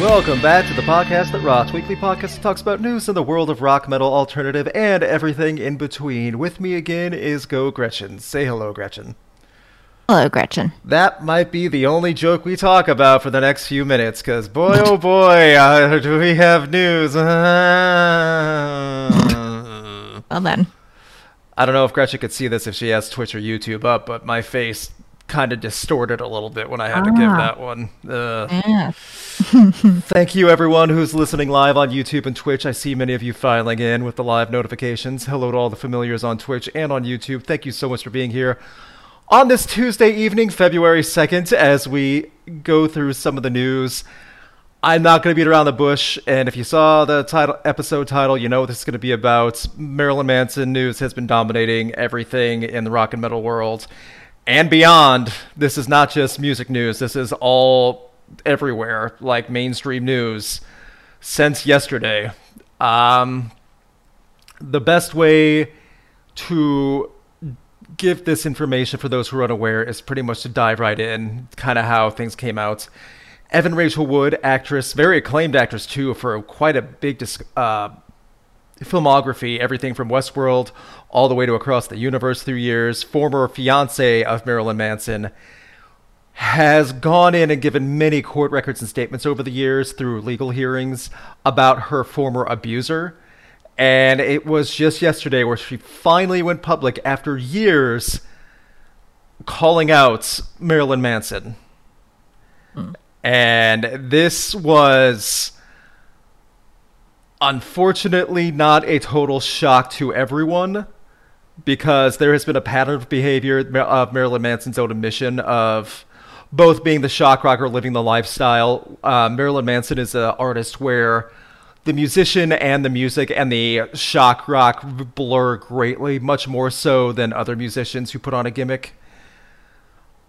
Welcome back to the podcast that rocks, weekly podcast that talks about news in the world of rock, metal, alternative, and everything in between. With me again is Go Gretchen. Say hello, Gretchen. Hello, Gretchen. That might be the only joke we talk about for the next few minutes, because boy, oh boy, uh, do we have news. Well then. I don't know if Gretchen could see this if she has Twitch or YouTube up, but my face kind of distorted a little bit when I had to give Ah. that one. Uh, Yeah. Thank you, everyone who's listening live on YouTube and Twitch. I see many of you filing in with the live notifications. Hello to all the familiars on Twitch and on YouTube. Thank you so much for being here on this Tuesday evening, February 2nd, as we go through some of the news. I'm not going to beat around the bush, and if you saw the title episode title, you know what this is going to be about. Marilyn Manson news has been dominating everything in the rock and metal world and beyond. This is not just music news. This is all everywhere, like mainstream news since yesterday. Um, the best way to give this information for those who are unaware is pretty much to dive right in, kind of how things came out. Evan Rachel Wood, actress, very acclaimed actress too, for quite a big dis- uh, filmography, everything from Westworld all the way to Across the Universe through years, former fiance of Marilyn Manson, has gone in and given many court records and statements over the years through legal hearings about her former abuser. And it was just yesterday where she finally went public after years calling out Marilyn Manson. Hmm. And this was unfortunately not a total shock to everyone because there has been a pattern of behavior of Marilyn Manson's own admission of both being the shock rocker, living the lifestyle. Uh, Marilyn Manson is an artist where the musician and the music and the shock rock blur greatly, much more so than other musicians who put on a gimmick.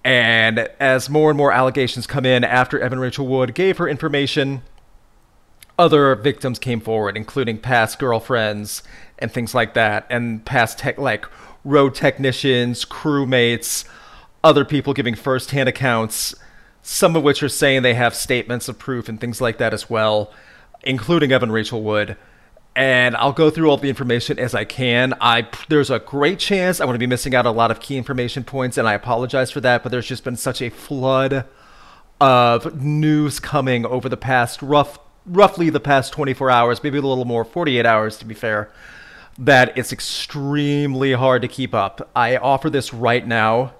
And as more and more allegations come in after Evan Rachel Wood gave her information, other victims came forward, including past girlfriends and things like that, and past tech like road technicians, crewmates, other people giving first-hand accounts, some of which are saying they have statements of proof and things like that as well, including Evan Rachel Wood. And I'll go through all the information as I can. I there's a great chance I'm going to be missing out a lot of key information points, and I apologize for that. But there's just been such a flood of news coming over the past rough, roughly the past 24 hours, maybe a little more, 48 hours to be fair, that it's extremely hard to keep up. I offer this right now.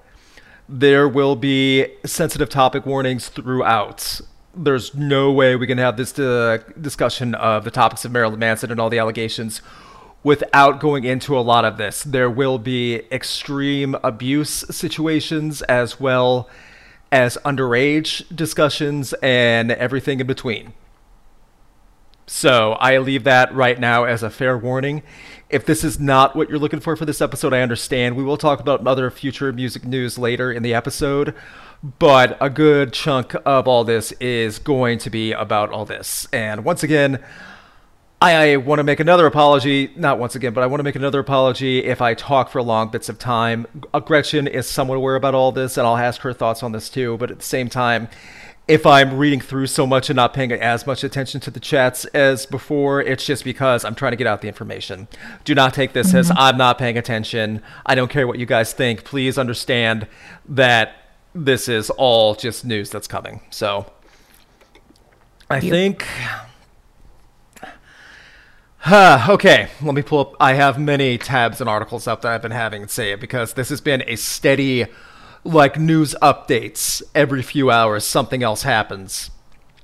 There will be sensitive topic warnings throughout. There's no way we can have this uh, discussion of the topics of Marilyn Manson and all the allegations without going into a lot of this. There will be extreme abuse situations as well as underage discussions and everything in between. So I leave that right now as a fair warning. If this is not what you're looking for for this episode, I understand. We will talk about other future music news later in the episode, but a good chunk of all this is going to be about all this. And once again, I, want to make another apology. Not once again, but I want to make another apology if I talk for long bits of time. Gretchen is somewhat aware about all this, and I'll ask her thoughts on this too. But at the same time, if I'm reading through so much and not paying as much attention to the chats as before, it's just because I'm trying to get out the information. Do not take this as mm-hmm. I'm not paying attention. I don't care what you guys think. Please understand that this is all just news that's coming. So I think. Huh, okay, let me pull up. I have many tabs and articles up that I've been having say it because this has been a steady, like, news updates every few hours. Something else happens.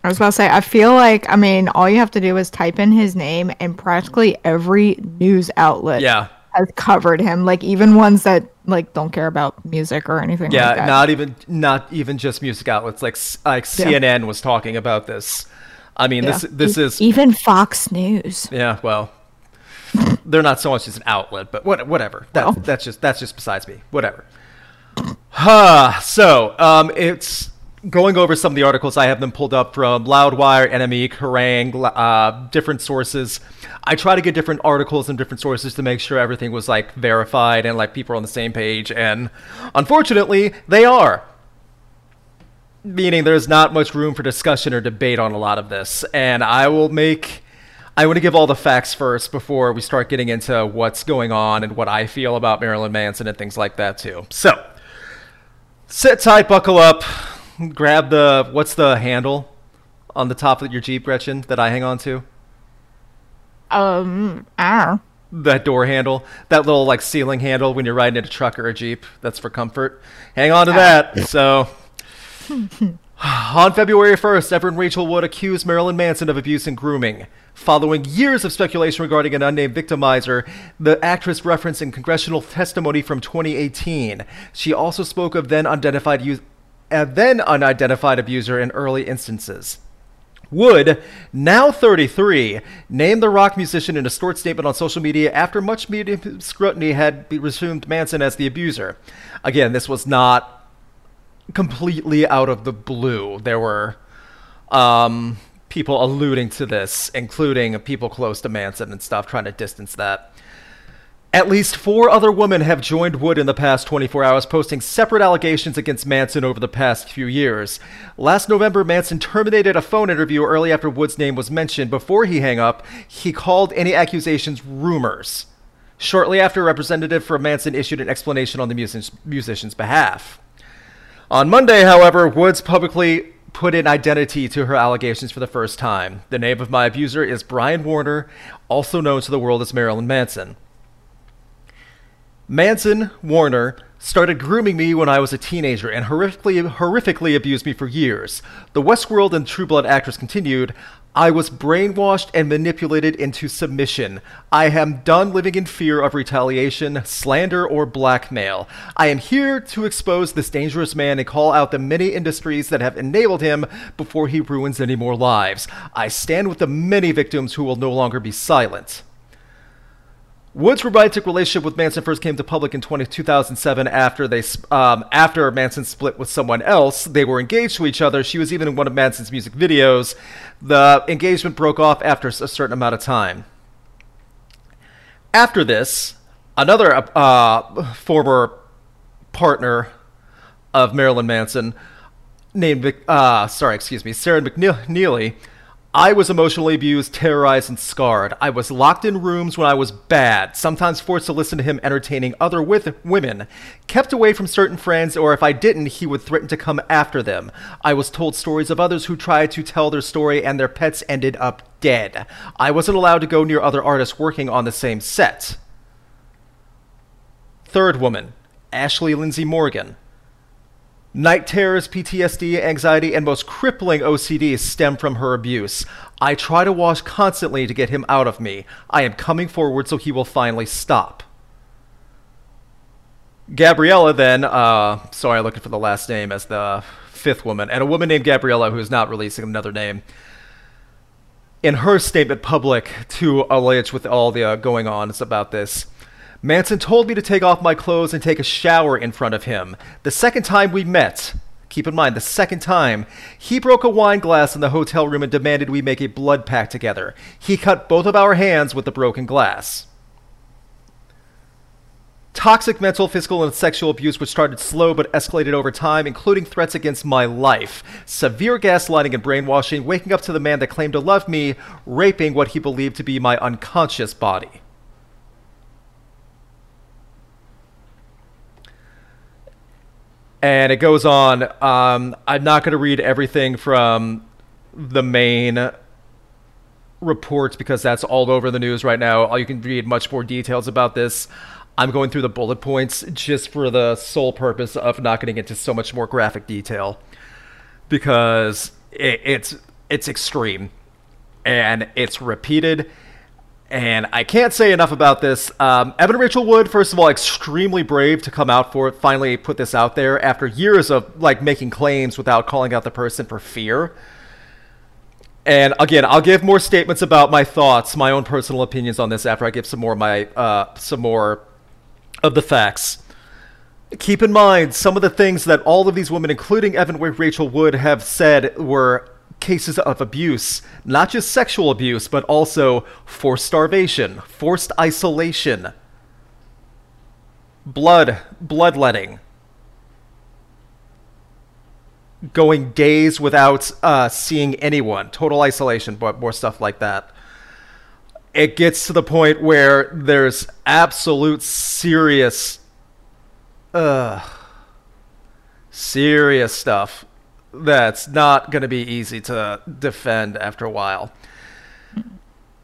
I was about to say, I feel like, I mean, all you have to do is type in his name, and practically every news outlet Yeah, has covered him. Like even ones that like don't care about music or anything. yeah. like that. Not even, not even just music outlets like like Yeah. CNN was talking about this. I mean, this Yeah. this E- is even Fox News. Yeah, well, they're not so much as an outlet, but what, whatever. That, Well. That's just that's just besides me. Whatever. Huh. So, um, it's going over some of the articles. I have them pulled up from Loudwire, NME, Kerrang, uh, different sources. I try to get different articles and different sources to make sure everything was like verified and like people are on the same page. And unfortunately, they are. meaning there's not much room for discussion or debate on a lot of this. And I will make. I want to give all the facts first before we start getting into what's going on and what I feel about Marilyn Manson and things like that, too. So, sit tight, buckle up, grab the. What's the handle on the top of your Jeep, Gretchen, that I hang on to? Um, I that door handle, that little like ceiling handle when you're riding in a truck or a jeep. That's for comfort. Hang on to that. So, on February 1st, Evan Rachel Wood accused Marilyn Manson of abuse and grooming. Following years of speculation regarding an unnamed victimizer, the actress referenced in congressional testimony from 2018. She also spoke of then unidentified then unidentified abuser in early instances. Wood, now 33, named the rock musician in a short statement on social media after much media scrutiny had resumed Manson as the abuser. Again, this was not completely out of the blue. There were um, people alluding to this, including people close to Manson and stuff, trying to distance that. At least four other women have joined Wood in the past 24 hours, posting separate allegations against Manson over the past few years. Last November, Manson terminated a phone interview early after Wood's name was mentioned. Before he hung up, he called any accusations rumors. Shortly after, a representative for Manson issued an explanation on the musician's, musician's behalf. On Monday, however, Woods publicly put in identity to her allegations for the first time. The name of my abuser is Brian Warner, also known to the world as Marilyn Manson. Manson, Warner, started grooming me when I was a teenager and horrifically, horrifically abused me for years. The Westworld and True Blood actress continued, I was brainwashed and manipulated into submission. I am done living in fear of retaliation, slander, or blackmail. I am here to expose this dangerous man and call out the many industries that have enabled him before he ruins any more lives. I stand with the many victims who will no longer be silent. Wood's romantic relationship with Manson first came to public in 20, 2007 after they um, after Manson split with someone else. They were engaged to each other. She was even in one of Manson's music videos. The engagement broke off after a certain amount of time. After this, another uh, former partner of Marilyn Manson named uh, sorry, excuse me, Sarah McNeilly I was emotionally abused, terrorized, and scarred. I was locked in rooms when I was bad, sometimes forced to listen to him entertaining other with women, kept away from certain friends, or if I didn't, he would threaten to come after them. I was told stories of others who tried to tell their story and their pets ended up dead. I wasn't allowed to go near other artists working on the same set. Third woman, Ashley Lindsay Morgan. Night terrors, PTSD, anxiety, and most crippling OCD stem from her abuse. I try to wash constantly to get him out of me. I am coming forward so he will finally stop. Gabriella, then, uh, sorry, looking for the last name as the fifth woman, and a woman named Gabriella who is not releasing another name. In her statement public to allege with all the uh, going on about this, Manson told me to take off my clothes and take a shower in front of him. The second time we met, keep in mind, the second time, he broke a wine glass in the hotel room and demanded we make a blood pact together. He cut both of our hands with the broken glass. Toxic mental, physical, and sexual abuse, which started slow but escalated over time, including threats against my life, severe gaslighting and brainwashing, waking up to the man that claimed to love me, raping what he believed to be my unconscious body. And it goes on. Um, I'm not going to read everything from the main reports because that's all over the news right now. You can read much more details about this. I'm going through the bullet points just for the sole purpose of not getting into so much more graphic detail because it, it's it's extreme and it's repeated and I can't say enough about this. Um, Evan Rachel Wood, first of all, extremely brave to come out for it, finally put this out there after years of like making claims without calling out the person for fear. And again, I'll give more statements about my thoughts, my own personal opinions on this after I give some more my uh, some more of the facts. Keep in mind some of the things that all of these women, including Evan Rachel Wood, have said were cases of abuse, not just sexual abuse, but also forced starvation, forced isolation, blood, bloodletting. going days without uh, seeing anyone, total isolation, but more stuff like that. It gets to the point where there's absolute serious, uh, serious stuff that's not going to be easy to defend after a while.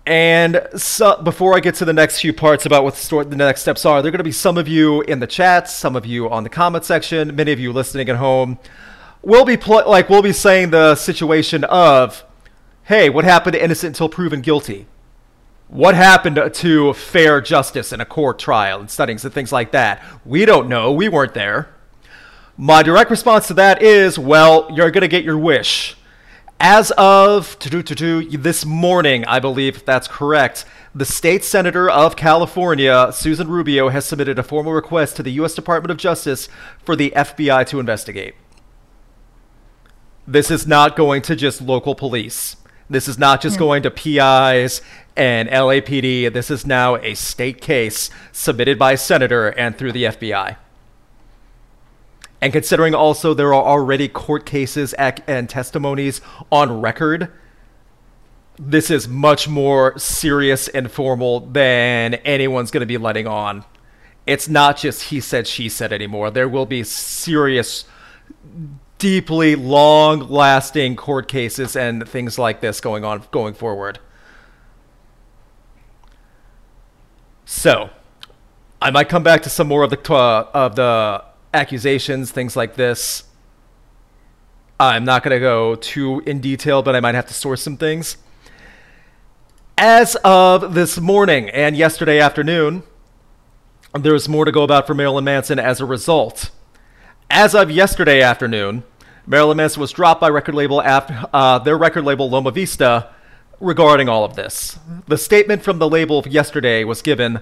And so, before I get to the next few parts about what the, the next steps are, there are going to be some of you in the chat, some of you on the comment section, many of you listening at home. We'll be pl- like we'll be saying the situation of, hey, what happened to innocent until proven guilty? What happened to fair justice in a court trial and studies and things like that? We don't know. We weren't there. My direct response to that is, well, you're going to get your wish. As of this morning, I believe if that's correct, the state senator of California, Susan Rubio, has submitted a formal request to the U.S. Department of Justice for the FBI to investigate. This is not going to just local police. This is not just hmm. going to PIs and LAPD. This is now a state case submitted by a senator and through the FBI. And considering also there are already court cases and testimonies on record, this is much more serious and formal than anyone's going to be letting on. It's not just he said, she said anymore. There will be serious, deeply long lasting court cases and things like this going on going forward. So, I might come back to some more of the uh, of the accusations, things like this. I'm not going to go too in detail, but I might have to source some things. As of this morning and yesterday afternoon, there's more to go about for Marilyn Manson as a result. As of yesterday afternoon, Marilyn Manson was dropped by record label after, uh, their record label Loma Vista regarding all of this. The statement from the label yesterday was given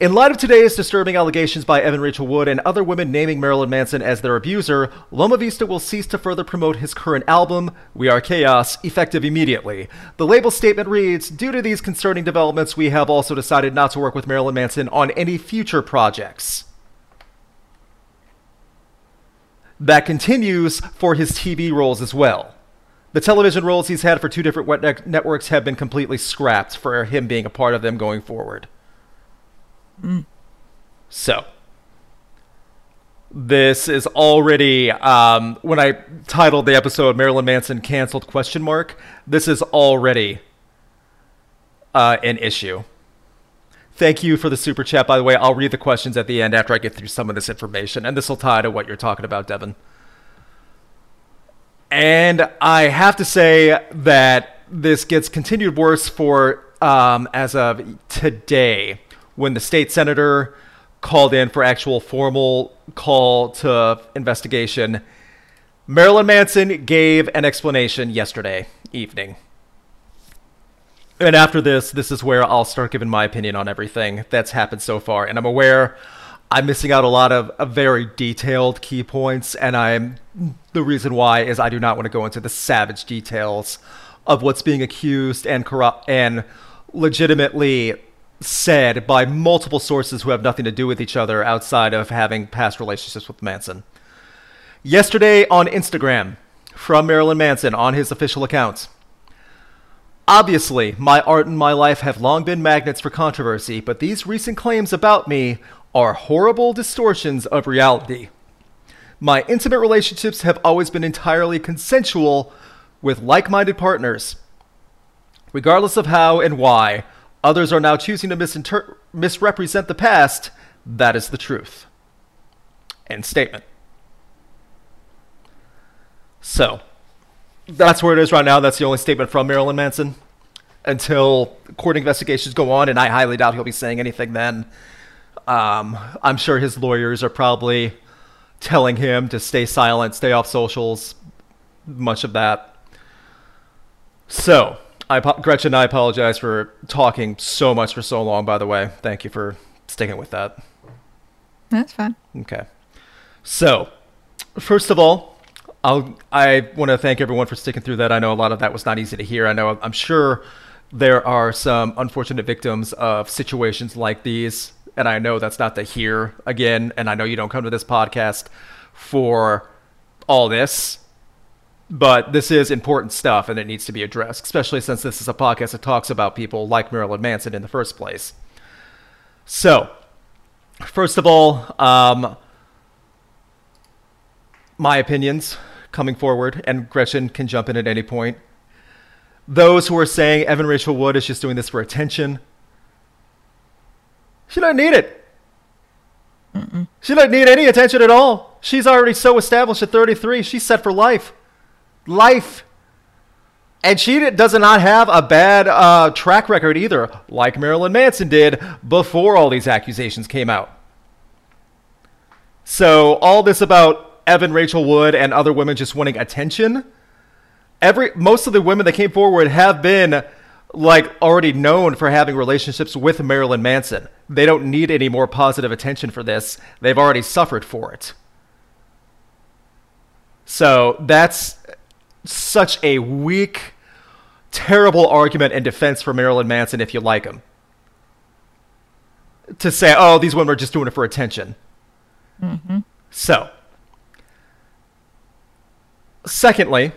in light of today's disturbing allegations by Evan Rachel Wood and other women naming Marilyn Manson as their abuser, Loma Vista will cease to further promote his current album, We Are Chaos, effective immediately. The label statement reads Due to these concerning developments, we have also decided not to work with Marilyn Manson on any future projects. That continues for his TV roles as well. The television roles he's had for two different networks have been completely scrapped for him being a part of them going forward. Mm. So, this is already um, when I titled the episode "Marilyn Manson canceled?" question mark. This is already uh, an issue. Thank you for the super chat, by the way. I'll read the questions at the end after I get through some of this information, and this will tie to what you're talking about, Devin. And I have to say that this gets continued worse for um, as of today when the state senator called in for actual formal call to investigation. Marilyn Manson gave an explanation yesterday evening. And after this, this is where I'll start giving my opinion on everything that's happened so far. And I'm aware I'm missing out a lot of, of very detailed key points, and I'm the reason why is I do not want to go into the savage details of what's being accused and corrupt and legitimately said by multiple sources who have nothing to do with each other outside of having past relationships with Manson. Yesterday on Instagram, from Marilyn Manson on his official accounts. Obviously, my art and my life have long been magnets for controversy, but these recent claims about me are horrible distortions of reality. My intimate relationships have always been entirely consensual with like minded partners. Regardless of how and why, Others are now choosing to misinter- misrepresent the past. That is the truth. End statement. So, that's where it is right now. That's the only statement from Marilyn Manson until court investigations go on, and I highly doubt he'll be saying anything then. Um, I'm sure his lawyers are probably telling him to stay silent, stay off socials, much of that. So, I, Gretchen, I apologize for talking so much for so long. By the way, thank you for sticking with that. That's fine. Okay. So, first of all, I'll, I want to thank everyone for sticking through that. I know a lot of that was not easy to hear. I know I'm sure there are some unfortunate victims of situations like these, and I know that's not to hear again. And I know you don't come to this podcast for all this, But this is important stuff and it needs to be addressed, especially since this is a podcast that talks about people like Marilyn Manson in the first place. So, first of all, um, my opinions coming forward, and Gretchen can jump in at any point. Those who are saying Evan Rachel Wood is just doing this for attention, she doesn't need it. Mm-mm. She doesn't need any attention at all. She's already so established at 33. She's set for life. Life. And she does not have a bad uh, track record either, like Marilyn Manson did before all these accusations came out. So, all this about Evan Rachel Wood and other women just wanting attention, every most of the women that came forward have been like already known for having relationships with Marilyn Manson. They don't need any more positive attention for this. They've already suffered for it. So that's such a weak, terrible argument in defense for Marilyn Manson if you like him. To say, oh, these women are just doing it for attention. Mm-hmm. So, secondly,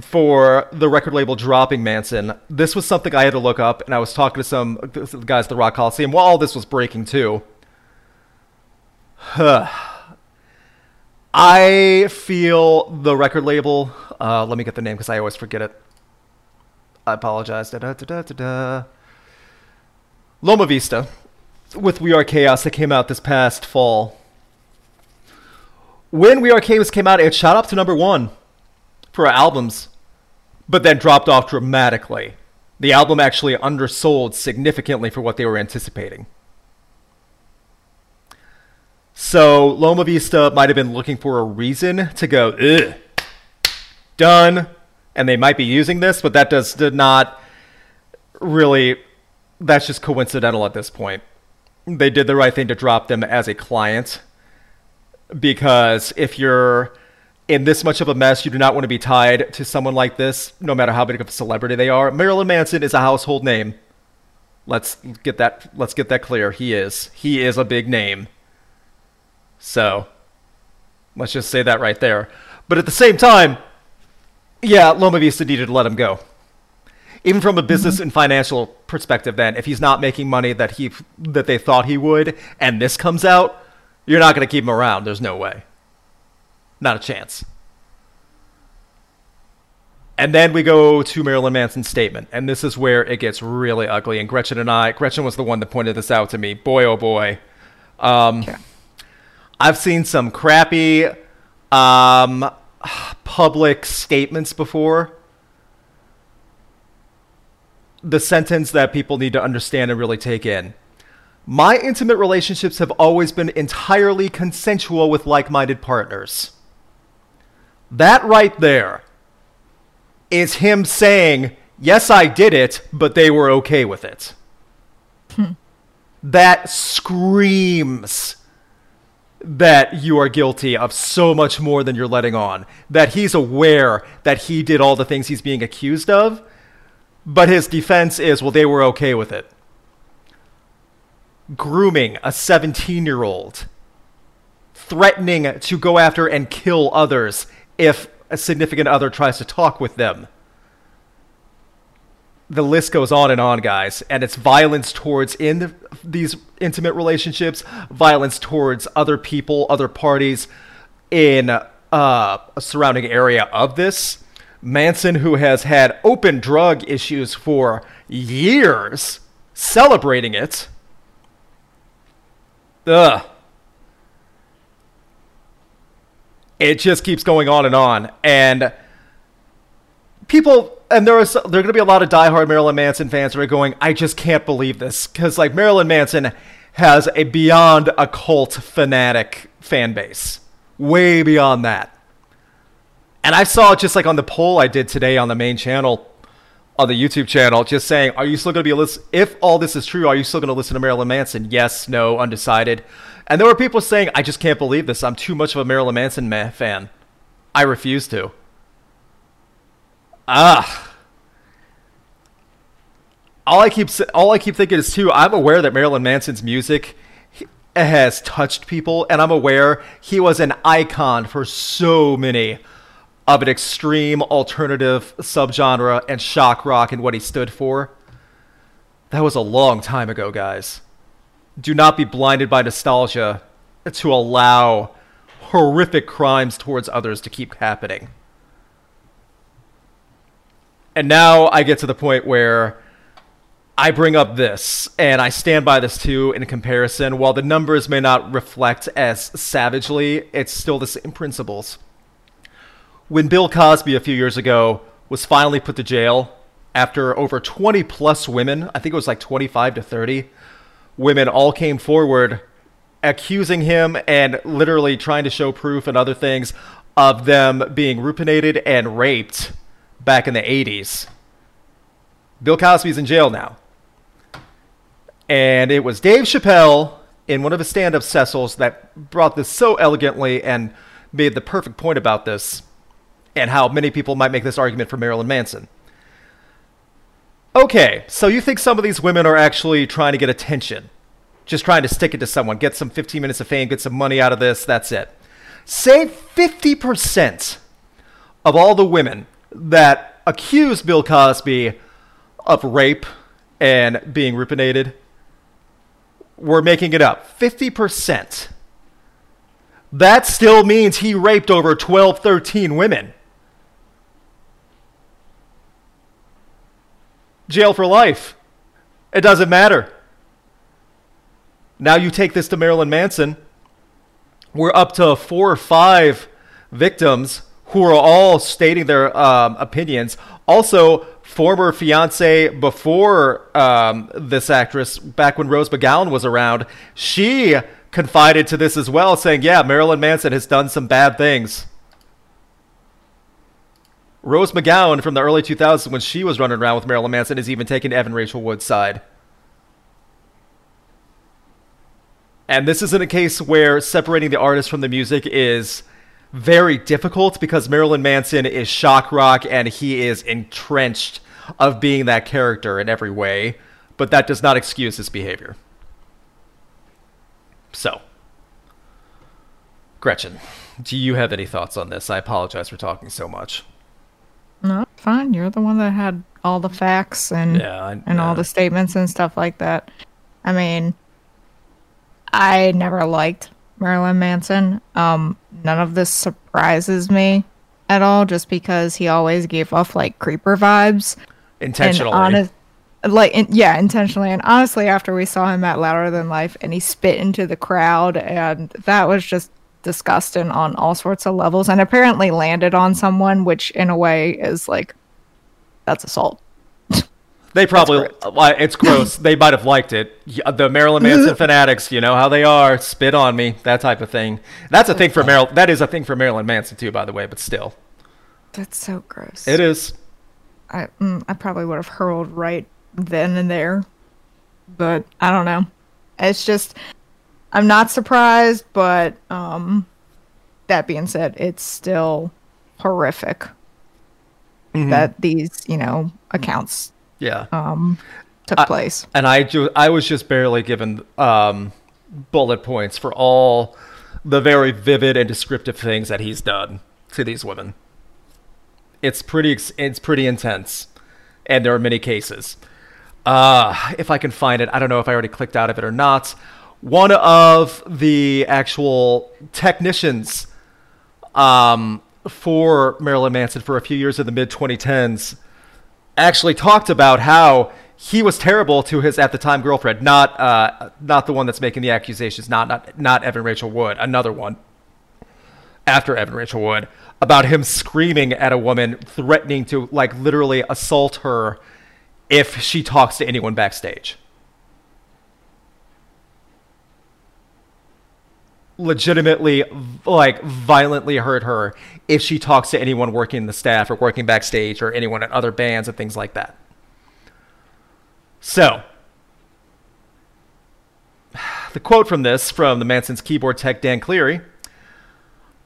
for the record label dropping Manson, this was something I had to look up, and I was talking to some guys at the Rock Coliseum while all this was breaking too. I feel the record label. Uh, let me get the name because I always forget it. I apologize. Da, da, da, da, da. Loma Vista with We Are Chaos that came out this past fall. When We Are Chaos came out, it shot up to number one for albums, but then dropped off dramatically. The album actually undersold significantly for what they were anticipating. So Loma Vista might have been looking for a reason to go, Ugh, done, and they might be using this, but that does did not really. That's just coincidental at this point. They did the right thing to drop them as a client, because if you're in this much of a mess, you do not want to be tied to someone like this, no matter how big of a celebrity they are. Marilyn Manson is a household name. Let's get that let's get that clear. He is. He is a big name. So, let's just say that right there. But at the same time, yeah, Loma Vista needed to let him go. Even from a business mm-hmm. and financial perspective, then, if he's not making money that he that they thought he would, and this comes out, you're not going to keep him around. There's no way. Not a chance. And then we go to Marilyn Manson's statement, and this is where it gets really ugly. And Gretchen and I, Gretchen was the one that pointed this out to me. Boy, oh boy. Um, yeah. I've seen some crappy um, public statements before. The sentence that people need to understand and really take in. My intimate relationships have always been entirely consensual with like minded partners. That right there is him saying, Yes, I did it, but they were okay with it. Hmm. That screams that you are guilty of so much more than you're letting on. That he's aware that he did all the things he's being accused of, but his defense is, well, they were okay with it. Grooming a 17 year old, threatening to go after and kill others if a significant other tries to talk with them. The list goes on and on, guys, and it's violence towards in the, these intimate relationships, violence towards other people, other parties in uh, a surrounding area of this. Manson, who has had open drug issues for years, celebrating it. Ugh. it just keeps going on and on. And people, and there are there are going to be a lot of diehard Marilyn Manson fans who are going, I just can't believe this because like Marilyn Manson has a beyond occult fanatic fan base, way beyond that. And I saw just like on the poll I did today on the main channel, on the YouTube channel, just saying, are you still going to be a listen? If all this is true, are you still going to listen to Marilyn Manson? Yes, no, undecided. And there were people saying, I just can't believe this. I'm too much of a Marilyn Manson fan. I refuse to. Ah. All I keep all I keep thinking is too. I'm aware that Marilyn Manson's music has touched people, and I'm aware he was an icon for so many of an extreme alternative subgenre and shock rock and what he stood for. That was a long time ago, guys. Do not be blinded by nostalgia to allow horrific crimes towards others to keep happening. And now I get to the point where I bring up this, and I stand by this too in comparison. While the numbers may not reflect as savagely, it's still the same principles. When Bill Cosby a few years ago was finally put to jail after over 20 plus women, I think it was like 25 to 30 women, all came forward accusing him and literally trying to show proof and other things of them being rupinated and raped back in the 80s. Bill Cosby's in jail now. And it was Dave Chappelle in one of his stand up Cecils that brought this so elegantly and made the perfect point about this and how many people might make this argument for Marilyn Manson. Okay, so you think some of these women are actually trying to get attention, just trying to stick it to someone, get some 15 minutes of fame, get some money out of this, that's it. Say 50% of all the women that accused Bill Cosby of rape and being rupinated we're making it up 50%. That still means he raped over 12, 13 women. Jail for life. It doesn't matter. Now you take this to Marilyn Manson. We're up to four or five victims who are all stating their um, opinions. Also, former fiance before um, this actress, back when Rose McGowan was around, she confided to this as well, saying, Yeah, Marilyn Manson has done some bad things. Rose McGowan from the early 2000s, when she was running around with Marilyn Manson, has even taken Evan Rachel Wood's side. And this isn't a case where separating the artist from the music is very difficult because Marilyn Manson is shock rock and he is entrenched of being that character in every way, but that does not excuse his behavior. So, Gretchen, do you have any thoughts on this? I apologize for talking so much. No, fine. You're the one that had all the facts and Yeah, I- and all the statements and stuff like that. I mean, I never liked Marilyn Manson. Um, none of this surprises me at all, just because he always gave off like creeper vibes. Intentionally. And honest, like in, yeah, intentionally. And honestly, after we saw him at Louder Than Life, and he spit into the crowd, and that was just disgusting on all sorts of levels. And apparently landed on someone, which in a way is like that's assault. They probably, why it's gross. they might have liked it. The Marilyn Manson fanatics, you know how they are. Spit on me, that type of thing. That's a thing for Marilyn. That is a thing for Marilyn Manson too, by the way. But still, That's so gross. it is. I mm, I probably would have hurled right then and there, but I don't know. It's just I'm not surprised, but um, that being said, it's still horrific that these you know accounts Yeah. um took I- place. and I ju- I was just barely given um, bullet points for all the very vivid and descriptive things that he's done to these women. It's pretty ex- it's pretty intense, and there are many cases. Uh, if I can find it, I don't know if I already clicked out of it or not. One of the actual technicians um, for Marilyn Manson for a few years in the mid 2010s actually talked about how he was terrible to his at the time girlfriend, not uh, not the one that's making the accusations, not not not Evan Rachel Wood, another one after Evan Rachel Wood about him screaming at a woman, threatening to like literally assault her if she talks to anyone backstage. Legitimately like violently hurt her if she talks to anyone working in the staff or working backstage or anyone at other bands and things like that. So, the quote from this from the Manson's keyboard tech Dan Cleary.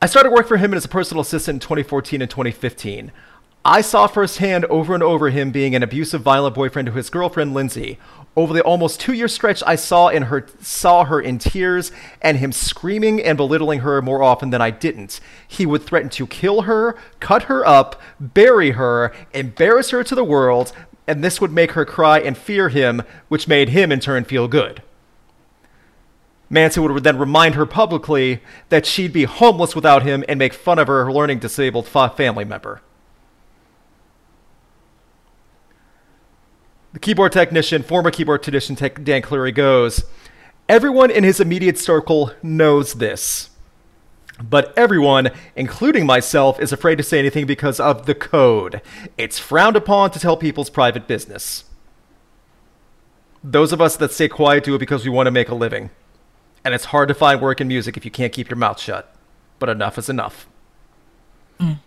I started work for him as a personal assistant in 2014 and 2015. I saw firsthand over and over him being an abusive, violent boyfriend to his girlfriend Lindsay. Over the almost two-year stretch, I saw in her saw her in tears and him screaming and belittling her more often than I didn't. He would threaten to kill her, cut her up, bury her, embarrass her to the world, and this would make her cry and fear him, which made him in turn feel good. Manson would then remind her publicly that she'd be homeless without him and make fun of her learning disabled family member. The keyboard technician, former keyboard technician tech Dan Cleary goes, Everyone in his immediate circle knows this. But everyone, including myself, is afraid to say anything because of the code. It's frowned upon to tell people's private business. Those of us that stay quiet do it because we want to make a living. And it's hard to find work in music if you can't keep your mouth shut. But enough is enough. Mm.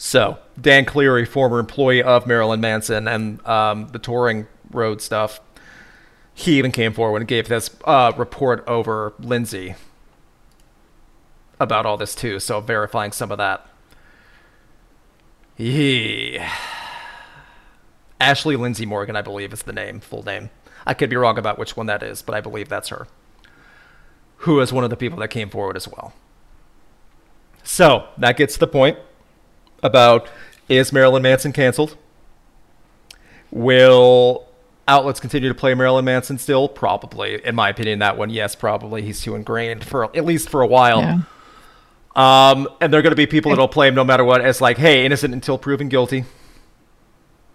So, Dan Cleary, former employee of Marilyn Manson and um, the touring road stuff, he even came forward and gave this uh, report over Lindsay about all this too. So, verifying some of that. Yeah. Ashley Lindsay Morgan, I believe, is the name, full name. I could be wrong about which one that is, but I believe that's her. Who is one of the people that came forward as well. So, that gets to the point about is Marilyn Manson canceled? Will outlets continue to play Marilyn Manson still? Probably. In my opinion, that one, yes, probably. He's too ingrained for at least for a while. Yeah. Um, and there are going to be people that'll play him no matter what as like, hey, innocent until proven guilty.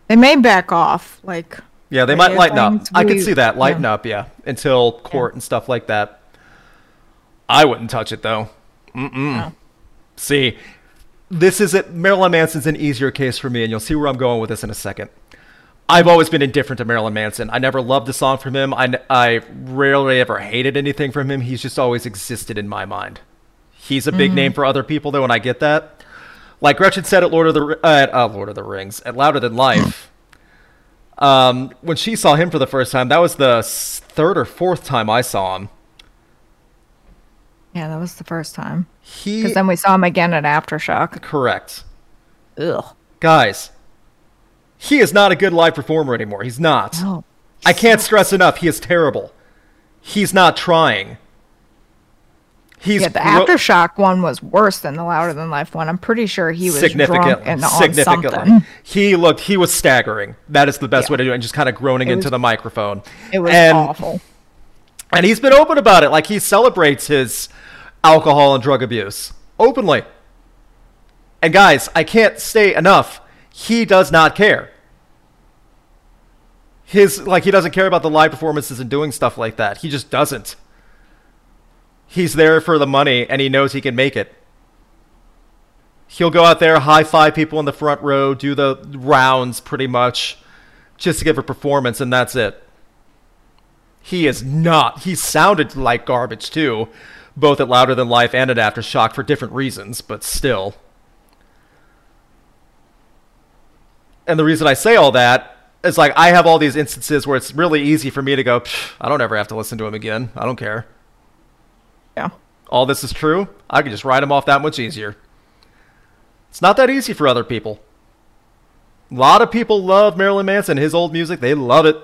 They may back off, like Yeah, they might lighten up. I could see that lighten yeah. up, yeah, until court and stuff like that. I wouldn't touch it though. Mm-mm. No. See, this is it. Marilyn Manson's an easier case for me, and you'll see where I'm going with this in a second. I've always been indifferent to Marilyn Manson. I never loved a song from him. I, I rarely ever hated anything from him. He's just always existed in my mind. He's a big Mm-hmm. name for other people, though, and I get that. Like Gretchen said at Lord of the uh, at uh, Lord of the Rings, at Louder Than Life. um, when she saw him for the first time, that was the third or fourth time I saw him. yeah, that was the first time. He Because then we saw him again at Aftershock. correct, Ugh. guys. He is not a good live performer anymore. He's not. No. I can't stress enough. He is terrible. He's not trying. He's Yeah, the gro- Aftershock one was worse than the Louder Than Life one. I'm pretty sure he was drunk significantly. and on significantly. something. He looked. He was staggering. That is the best Yeah. way to do it. And just kind of groaning into the microphone. It was and, awful. And he's been open about it. Like he celebrates his alcohol and drug abuse openly. And guys, I can't say enough. He does not care. His like he doesn't care about the live performances and doing stuff like that. He just doesn't. He's there for the money and he knows he can make it. He'll go out there, high five people in the front row, do the rounds pretty much, just to give a performance, and that's it. He is not. He sounded like garbage too, both at Louder Than Life and at Aftershock for different reasons, but still. And the reason I say all that is like I have all these instances where it's really easy for me to go, "Psh, I don't ever have to listen to him again. I don't care. Yeah. All this is true. I can just write him off that much easier. It's not that easy for other people. A lot of people love Marilyn Manson, his old music. They love it.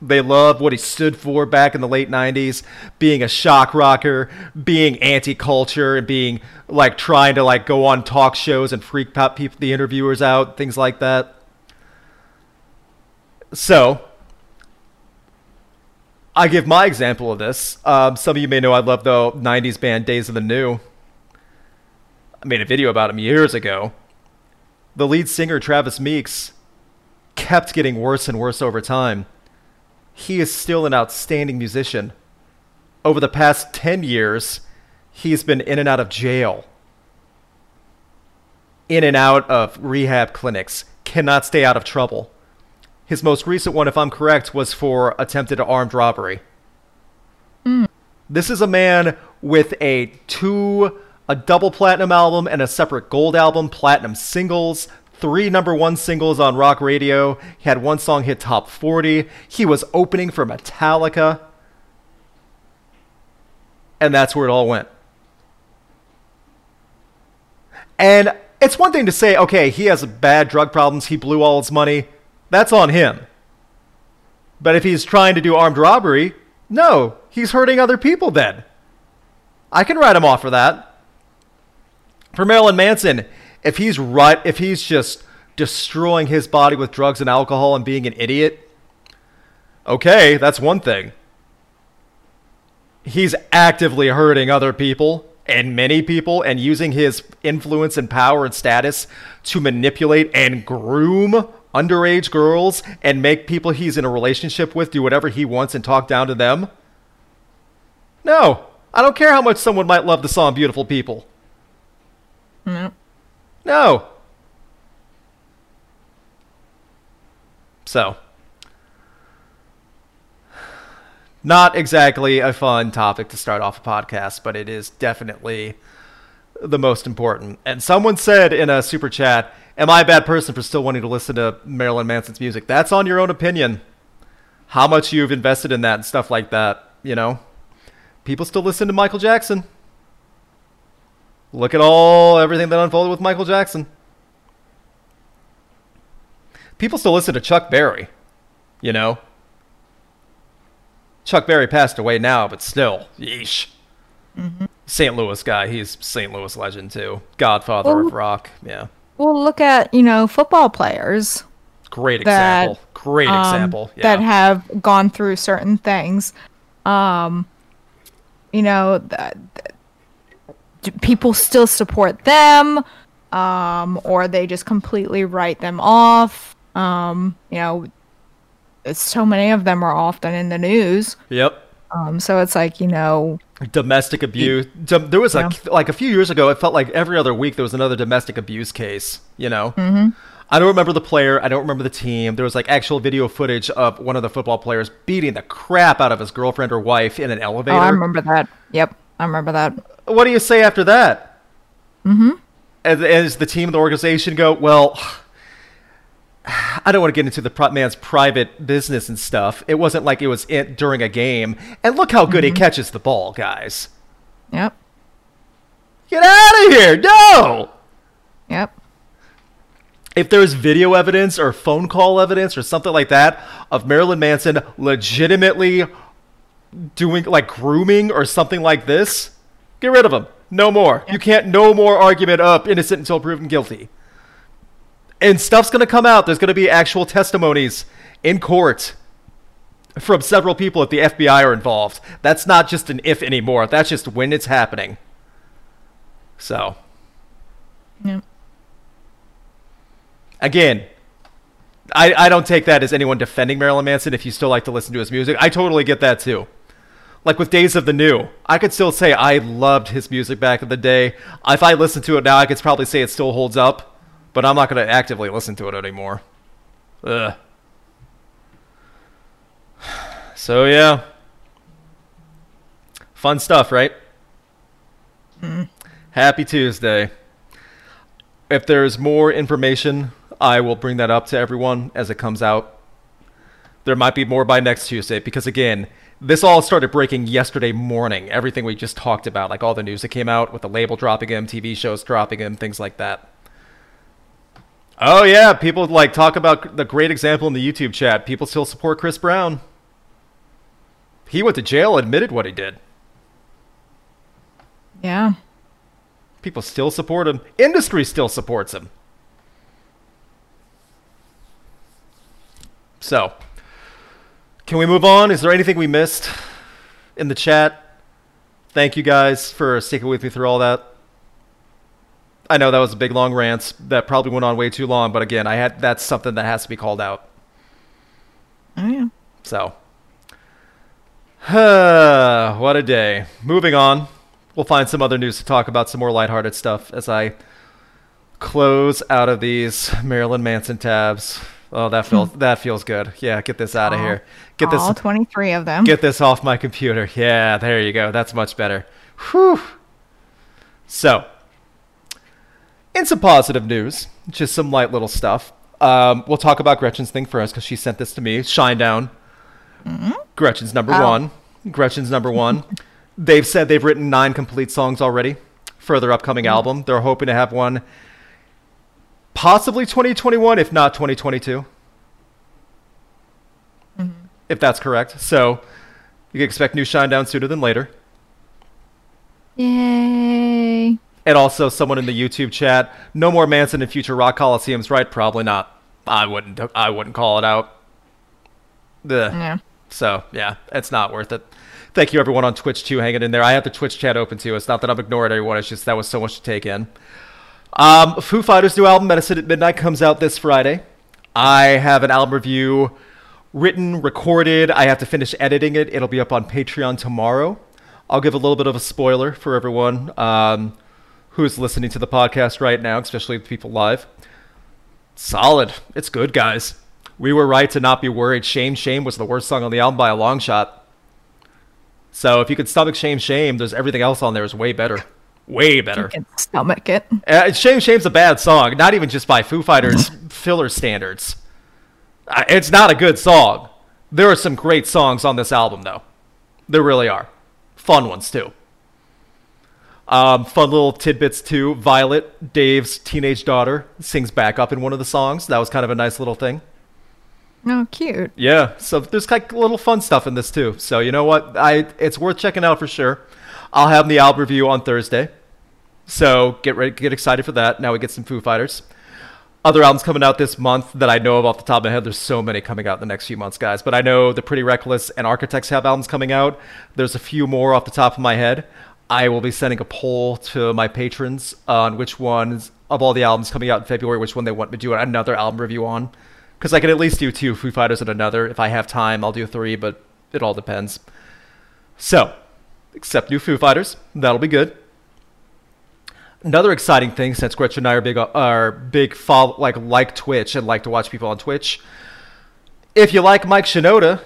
They love what he stood for back in the late 90s, being a shock rocker, being anti-culture and being like trying to like go on talk shows and freak people the interviewers out, things like that. So, I give my example of this. Um, some of you may know I love the 90s band Days of the New. I made a video about him years ago. The lead singer, Travis Meeks, kept getting worse and worse over time. He is still an outstanding musician. Over the past 10 years, he's been in and out of jail, in and out of rehab clinics, cannot stay out of trouble. His most recent one, if I'm correct, was for attempted armed robbery. This is a man with a two a double platinum album and a separate gold album, platinum singles, three number one singles on rock radio. He had one song hit top 40. He was opening for Metallica. And that's where it all went. And it's one thing to say, okay, he has bad drug problems, he blew all his money. That's on him. But if he's trying to do armed robbery, no, he's hurting other people then. I can write him off for that. For Marilyn Manson, if he's right, if he's just destroying his body with drugs and alcohol and being an idiot, okay, that's one thing. He's actively hurting other people and many people and using his influence and power and status to manipulate and groom underage girls and make people he's in a relationship with do whatever he wants and talk down to them? No. I don't care how much someone might love the song Beautiful People. No. No. So, not exactly a fun topic to start off a podcast, but it is definitely the most important. And someone said in a super chat, Am I a bad person for still wanting to listen to Marilyn Manson's music? That's on your own opinion. How much you've invested in that and stuff like that, you know? People still listen to Michael Jackson. Look at all everything that unfolded with Michael Jackson. People still listen to Chuck Berry, you know? Chuck Berry passed away now, but still, yeesh. Mm-hmm. St. Louis guy. He's St. Louis legend too. Godfather well, of rock. Yeah. Well, look at you know football players. Great that, example. Great um, example. Yeah. That have gone through certain things. Um, you know, that, people still support them, um, or they just completely write them off. Um, you know, so many of them are often in the news. Yep. Um, so it's like you know, domestic abuse. There was a, like a few years ago. It felt like every other week there was another domestic abuse case. You know. Mm-hmm. I don't remember the player. I don't remember the team. There was like actual video footage of one of the football players beating the crap out of his girlfriend or wife in an elevator. Oh, I remember that. Yep, I remember that. What do you say after that? Mm-hmm. As, as the team and the organization go, well, I don't want to get into the man's private business and stuff. It wasn't like it was it during a game. And look how good mm-hmm. he catches the ball, guys. Yep. Get out of here! No. Yep. If there's video evidence or phone call evidence or something like that of Marilyn Manson legitimately doing like grooming or something like this, get rid of him. No more. You can't. No more argument up. Innocent until proven guilty and stuff's going to come out. There's going to be actual testimonies in court from several people at the FBI are involved. That's not just an if anymore. That's just when it's happening. So. Yeah. Again, I, I don't take that as anyone defending Marilyn Manson if you still like to listen to his music. I totally get that too. Like with Days of the New, I could still say I loved his music back in the day. If I listen to it now, I could probably say it still holds up but I'm not going to actively listen to it anymore. Ugh. So yeah, fun stuff, right? Mm. Happy Tuesday. If there's more information, I will bring that up to everyone as it comes out. There might be more by next Tuesday because again, this all started breaking yesterday morning. Everything we just talked about, like all the news that came out with the label dropping him, TV shows dropping him, things like that. Oh yeah, people like talk about the great example in the YouTube chat. People still support Chris Brown. He went to jail, admitted what he did. Yeah. People still support him. Industry still supports him. So, can we move on? Is there anything we missed in the chat? Thank you guys for sticking with me through all that. I know that was a big long rant that probably went on way too long, but again, I had that's something that has to be called out. Oh yeah. So, what a day. Moving on, we'll find some other news to talk about, some more lighthearted stuff as I close out of these Marilyn Manson tabs. Oh, that feels hmm. that feels good. Yeah, get this out of here. Get this all twenty three of them. Get this off my computer. Yeah, there you go. That's much better. Whew. So, in some positive news, just some light little stuff. Um, we'll talk about Gretchen's thing first because she sent this to me. Shinedown. Mm-hmm. Gretchen's number oh. one. Gretchen's number one. they've said they've written nine complete songs already for their upcoming mm-hmm. album. They're hoping to have one possibly 2021, if not 2022. Mm-hmm. If that's correct. So you can expect new Shinedown sooner than later. Yay. And also, someone in the YouTube chat, no more Manson in future rock coliseums, right? Probably not. I wouldn't. I wouldn't call it out. Ugh. Yeah. So yeah, it's not worth it. Thank you everyone on Twitch too, hanging in there. I have the Twitch chat open too. It's not that I'm ignoring everyone. It's just that was so much to take in. Um, Foo Fighters' new album, Medicine at Midnight, comes out this Friday. I have an album review written, recorded. I have to finish editing it. It'll be up on Patreon tomorrow. I'll give a little bit of a spoiler for everyone um, who's listening to the podcast right now, especially the people live. Solid. It's good, guys. We were right to not be worried. Shame, Shame was the worst song on the album by a long shot. So if you could stomach Shame, Shame, there's everything else on there is way better. Way better. You can stomach it. Uh, Shame Shame's a bad song, not even just by Foo Fighters filler standards. Uh, it's not a good song. There are some great songs on this album, though. There really are. Fun ones, too. Um, fun little tidbits, too. Violet, Dave's teenage daughter, sings back up in one of the songs. That was kind of a nice little thing. Oh, cute. Yeah, so there's like little fun stuff in this too. So you know what? I it's worth checking out for sure. I'll have the album review on Thursday. So get ready, get excited for that. Now we get some Foo Fighters. Other albums coming out this month that I know of off the top of my head. There's so many coming out in the next few months, guys. But I know the Pretty Reckless and Architects have albums coming out. There's a few more off the top of my head. I will be sending a poll to my patrons on which ones of all the albums coming out in February, which one they want me to do another album review on. Because I can at least do two Foo Fighters and another. If I have time, I'll do three, but it all depends. So, except new Foo Fighters. That'll be good. Another exciting thing, since Gretchen and I are big, are big follow, like like Twitch and like to watch people on Twitch. If you like Mike Shinoda,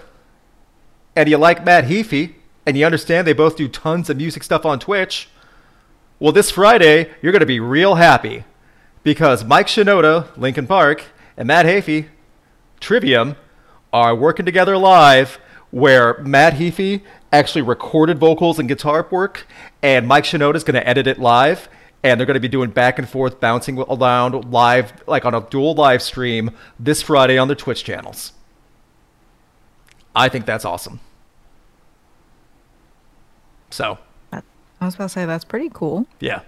and you like Matt Heafy, and you understand they both do tons of music stuff on Twitch, well, this Friday you're gonna be real happy because Mike Shinoda, Linkin Park, and Matt Heafy, Trivium, are working together live where Matt Heafy actually recorded vocals and guitar work, and Mike Shinoda is going to edit it live, and they're going to be doing back and forth, bouncing around live, like on a dual live stream this Friday on their Twitch channels. I think that's awesome. So, I was about to say that's pretty cool. yeah.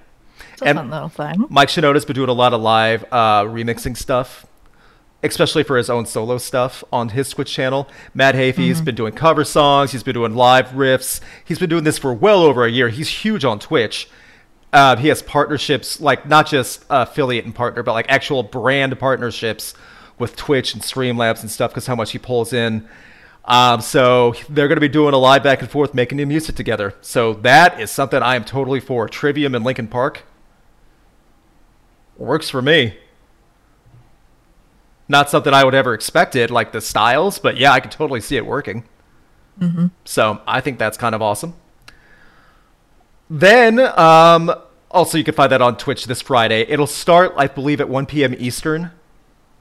It's a And- fun little thing. Mike Shinoda's been doing a lot of live uh, remixing stuff, especially for his own solo stuff on his Twitch channel. Matt Heafy's been doing cover songs. He's been doing live riffs. He's been doing this for well over a year. He's huge on Twitch. Uh, he has partnerships, like not just affiliate and partner, but like actual brand partnerships with Twitch and Streamlabs and stuff because how much he pulls in. Um, so they're going to be doing a live back and forth, making new music together. So that is something I am totally for. Trivium and Linkin Park works for me. Not something I would ever expected, like the styles, but yeah, I could totally see it working. So I think that's kind of awesome. Then, um, also you can find that on Twitch this Friday. It'll start, I believe, at 1 p.m. Eastern,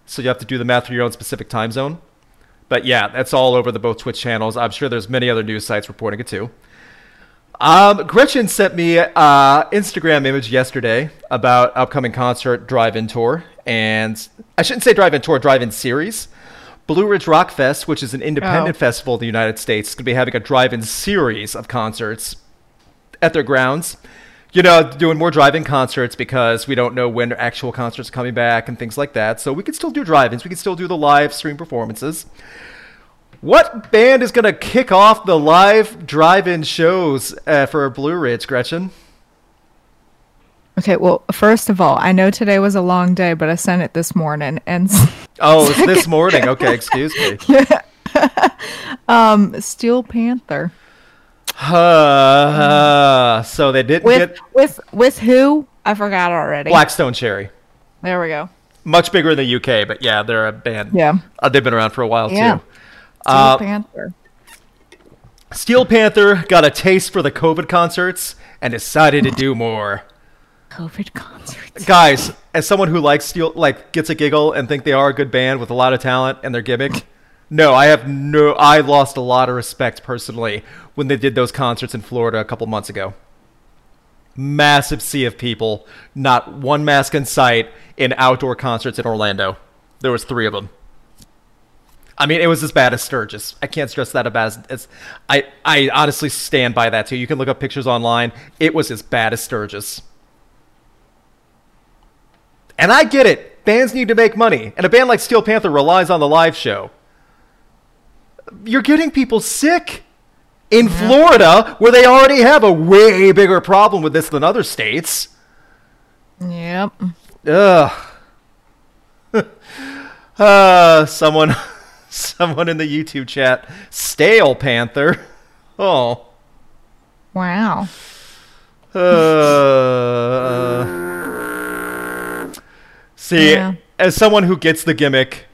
so you have to do the math for your own specific time zone. But yeah, that's all over the both Twitch channels. I'm sure there's many other news sites reporting it too. Um, Gretchen sent me an Instagram image yesterday about upcoming concert drive-in tour, and I shouldn't say drive-in tour, drive-in series. Blue Ridge Rock Fest, which is an independent Oh. festival in the United States, is going to be having a drive-in series of concerts at their grounds. You know, doing more drive-in concerts because we don't know when actual concerts are coming back and things like that. So we can still do drive-ins. We can still do the live stream performances. What band is going to kick off the live drive-in shows uh, for Blue Ridge, Gretchen? Okay, well, first of all, I know today was a long day, but I sent it this morning, and Oh, it's this morning. Okay, excuse me. um, Steel Panther Uh, so they didn't with get with with who? I forgot already. Black Stone Cherry. There we go. Much bigger in the UK, but yeah, they're a band. Yeah. Uh, they've been around for a while Yeah. too. Steel Uh, Panther. Steel Panther got a taste for the COVID concerts and decided to do more. COVID concerts. Guys, as someone who likes Steel, like gets a giggle and think they are a good band with a lot of talent and their gimmick, no, I have no. I lost a lot of respect personally when they did those concerts in Florida a couple months ago. massive sea of people, not one mask in sight in outdoor concerts in Orlando. There was three of them. I mean, it was as bad as Sturgis. I can't stress that about as, as I I honestly stand by that too. You can look up pictures online. It was as bad as Sturgis. And I get it. Bands need to make money, and a band like Steel Panther relies on the live show. You're getting people sick in Florida, where they already have a way bigger problem with this than other states. Yep. Ugh. uh, someone, someone in the YouTube chat, stale Panther. Oh. Wow. Uh, see, Yeah. as someone who gets the gimmick,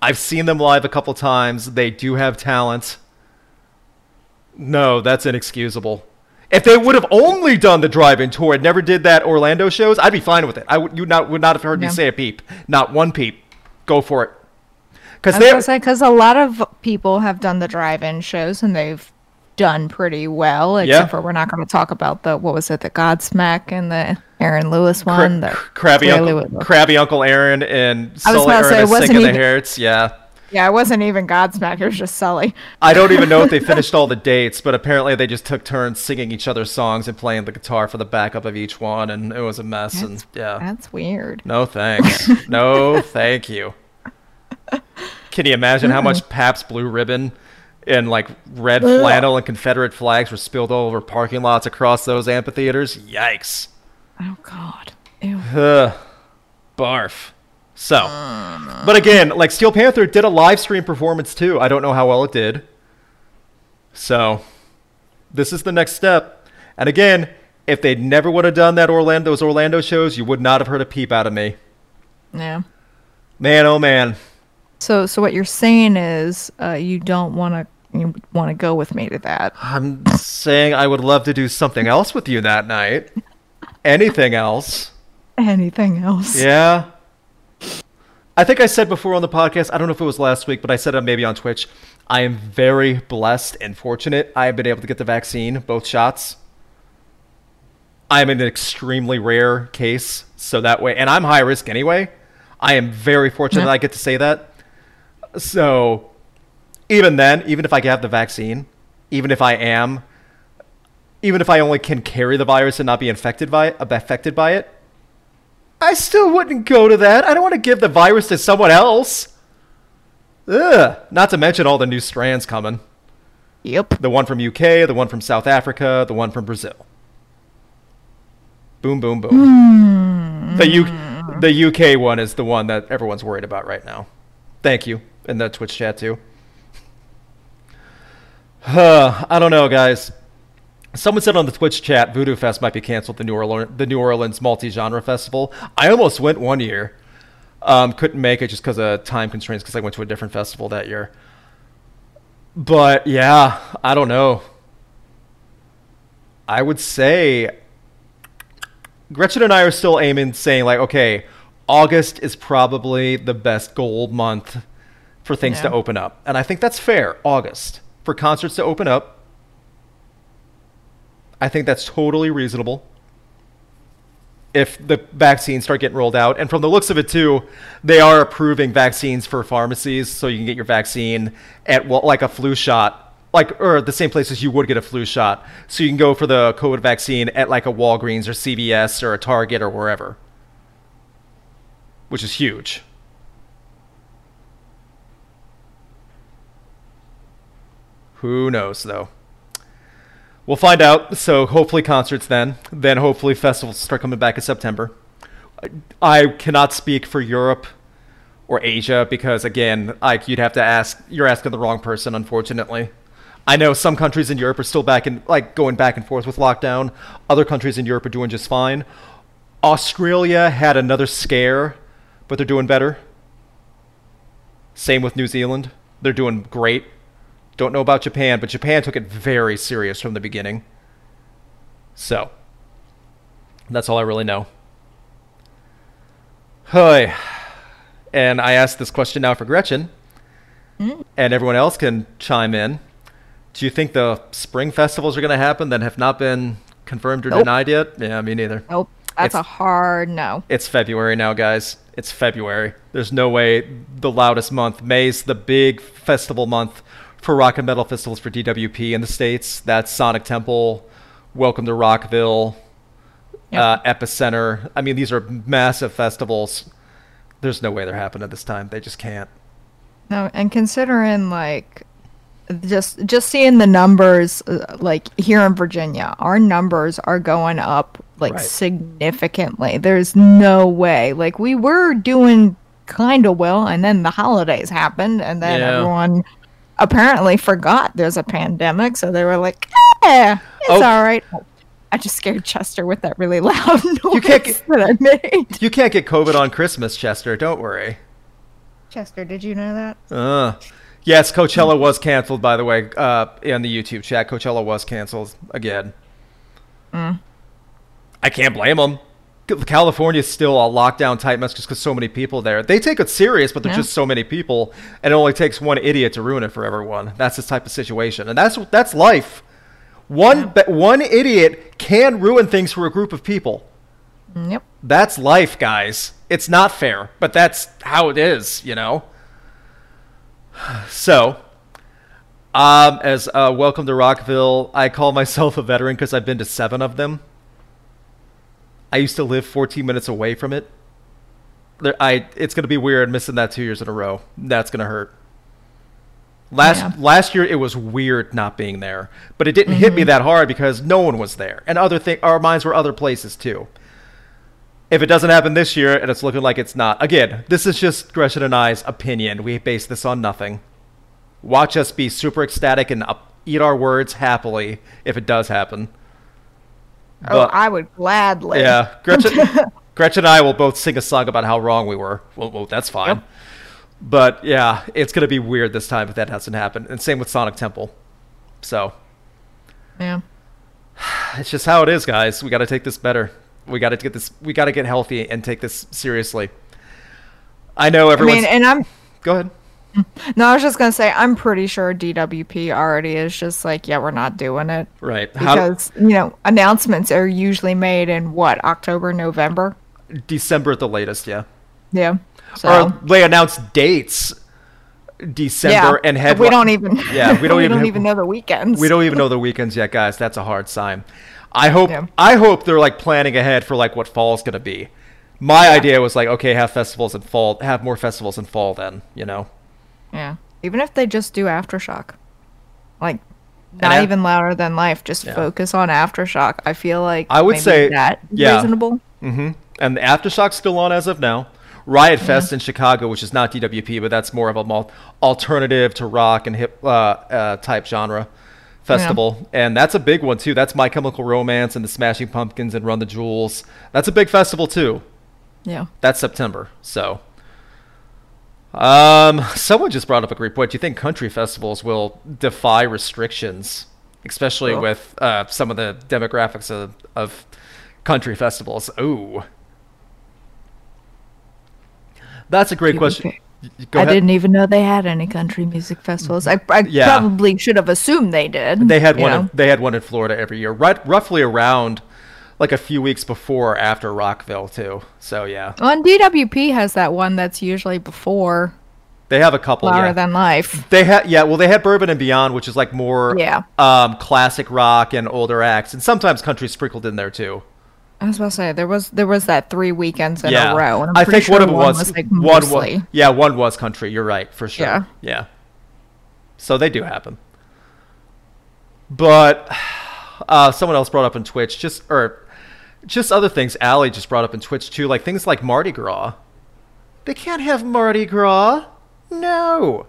I've seen them live a couple times. They do have talent. No, that's inexcusable. If they would have only done the drive-in tour and never did that Orlando shows, I'd be fine with it. I would you not would not have heard Yeah. me say a peep. Not one peep. Go for it. Because I was they say because a lot of people have done the drive-in shows and they've done pretty well. Except Yeah. for we're not going to talk about the what was it, the Godsmack and the Aaron Lewis Cra- one. that crabby Uncle, crabby Uncle Aaron and I was Sully about to say, it wasn't singing the even- Hertz. Yeah. yeah, it wasn't even Godsmack. It was just Sully. I don't even know if they finished all the dates, but apparently they just took turns singing each other's songs and playing the guitar for the backup of each one, and it was a mess. and yeah, That's weird. no thanks, no thank you. Can you imagine how much Pabst Blue Ribbon and like red flannel and Confederate flags were spilled all over parking lots across those amphitheaters? Yikes! Oh God. Ew. Ugh. Barf. So, oh, but again, like Steel Panther did a live stream performance too. I don't know how well it did. So, this is the next step. And again, if they never would have done that Orlando those Orlando shows, you would not have heard a peep out of me. Yeah. Man, oh man. So so what you're saying is uh, you don't want to you want to go with me to that. I'm saying I would love to do something else with you that night. Anything else? Anything else? Yeah. I think I said before on the podcast, I don't know if it was last week, but I said it maybe on Twitch. I am very blessed and fortunate. I have been able to get the vaccine, both shots. I'm in an extremely rare case, so that way, and I'm high risk anyway. I am very fortunate Yeah. that I get to say that. So, even then, even if I have the vaccine, even if I am, even if I only can carry the virus and not be infected by it, affected by it, I still wouldn't go to that. I don't want to give the virus to someone else. Ugh. Not to mention all the new strands coming. Yep. The one from UK, the one from South Africa, the one from Brazil. Boom, boom, boom. Hmm. The U- the UK one is the one that everyone's worried about right now. Thank you in the Twitch chat too. I don't know, guys. Someone said on the Twitch chat, Voodoo Fest might be canceled. The New Orleans, the New Orleans multi-genre festival. I almost went one year. Um, couldn't make it just because of time constraints because I went to a different festival that year. But yeah, I don't know. I would say Gretchen and I are still aiming, saying like, okay, August is probably the best goal month for things to open up, and I think that's fair. August for concerts to open up. I think that's totally reasonable. If the vaccines start getting rolled out, and from the looks of it too, they are approving vaccines for pharmacies, so you can get your vaccine at well, like a flu shot, like or the same places you would get a flu shot. So you can go for the COVID vaccine at like a Walgreens or CVS or a Target or wherever, which is huge. Who knows though? We'll find out. So hopefully concerts then. Then hopefully festivals start coming back in September. I, cannot speak for Europe or Asia because again, like you'd have to ask. You're asking the wrong person, unfortunately. I know some countries in Europe are still back in like going back and forth with lockdown. Other countries in Europe are doing just fine. Australia had another scare, but they're doing better. Same with New Zealand. They're doing great. Don't know about Japan, but Japan took it very serious from the beginning. So, that's all I really know. Hi. And I asked this question now for Gretchen, mm-hmm. and everyone else can chime in. Do you think the spring festivals are going to happen that have not been confirmed or Nope. denied yet? Yeah, me neither. Nope. That's It's- a hard no. It's February now, guys. It's February. There's no way the loudest month. May's the big festival month for rock and metal festivals for DWP in the States. That's Sonic Temple, Welcome to Rockville, Yep. uh, Epicenter. I mean, these are massive festivals. There's no way they're happening at this time. They just can't. No, and considering like just just seeing the numbers uh, like here in Virginia, our numbers are going up like Right. significantly. There's no way. Like we were doing kind of well and then the holidays happened and then Yeah. everyone apparently forgot there's a pandemic, so they were like, "Yeah, it's Oh. all right." I just scared Chester with that really loud noise can't get- that I made. You can't get COVID on Christmas, Chester. Don't worry. Chester, did you know that? Uh, yes, Coachella was canceled, by the way, uh, in the YouTube chat. Coachella was canceled again. I can't blame them. California's still a lockdown type mess just because so many people there. They take it serious, but there's Yeah. just so many people, and it only takes one idiot to ruin it for everyone. That's this type of situation, and that's that's life. One be- one idiot can ruin things for a group of people. Yep. That's life, guys. It's not fair, but that's how it is, you know. So, um, as uh, welcome to Rockville, I call myself a veteran because I've been to seven of them. I used to live 14 minutes away from it. There, I it's gonna be weird missing that two years in a row. That's gonna hurt. Last Yeah. last year it was weird not being there, but it didn't hit me mm-hmm. that hard because no one was there, and other thing our minds were other places too. If it doesn't happen this year and it's looking like it's not, again, this is just Gretchen and I's opinion. We base this on nothing. Watch us be super ecstatic and up, eat our words happily if it does happen. Oh, I would gladly. yeah, Gretchen, Gretchen and I will both sing a song about how wrong we were. Well, well that's fine. Yep. But yeah, it's gonna be weird this time if that hasn't happened. And same with Sonic Temple. So Yeah. it's just how it is, guys. We got to take this better. We got to get this. We got to get healthy and take this seriously. I know I mean, and I'm Go ahead. No, I was just gonna say I'm pretty sure DWP already is just like, yeah, we're not doing it Right. How, because you know announcements are usually made in what October, November. December at the latest, yeah. Yeah. So Or they announce dates December yeah, and head. we don't even Yeah, we don't even- know the weekends. We don't even know the weekends yet, guys. That's a hard sign. I hope Yeah. I hope they're like planning ahead for like what fall's gonna be. My idea was like, okay, have festivals in fall, have more festivals in fall. Then you know, Yeah. Even if they just do aftershock, like not af- even louder than life, just Yeah. focus on aftershock. I feel like I would maybe say- that yeah. reasonable. hmm and the aftershock's still on as of now. Riot Fest in Chicago, which is not DWP, but that's more of a mul- alternative to rock and hip uh, uh, type genre festival, and that's a big one too. That's My Chemical Romance and the Smashing Pumpkins and Run the Jewels. That's a big festival too. Yeah. That's September. So, um, someone just brought up a great point. Do you think country festivals will defy restrictions, especially Well- with uh, some of the demographics of, of country festivals? Ooh, that's a great question. I didn't even know they had any country music festivals. I, I Yeah. probably should have assumed they did. They had one. know? In, they had one in Florida every year, right? Roughly around like a few weeks before or after Rockville too. So yeah, Well, and DWP has that one that's usually before they have a couple. Louder yeah. Than Life. They had yeah, well they had Bourbon and Beyond, which is like more Yeah. um classic rock and older acts, and sometimes country sprinkled in there too. I was about to say there was there was that three weekends in yeah, a row, and I'm I think sure one of them one was, like one was yeah one was country. You're right for sure. Yeah. yeah. So they do happen, but uh, someone else brought up on Twitch just or just other things. Allie just brought up in Twitch too, like things like Mardi Gras. They can't have Mardi Gras. No.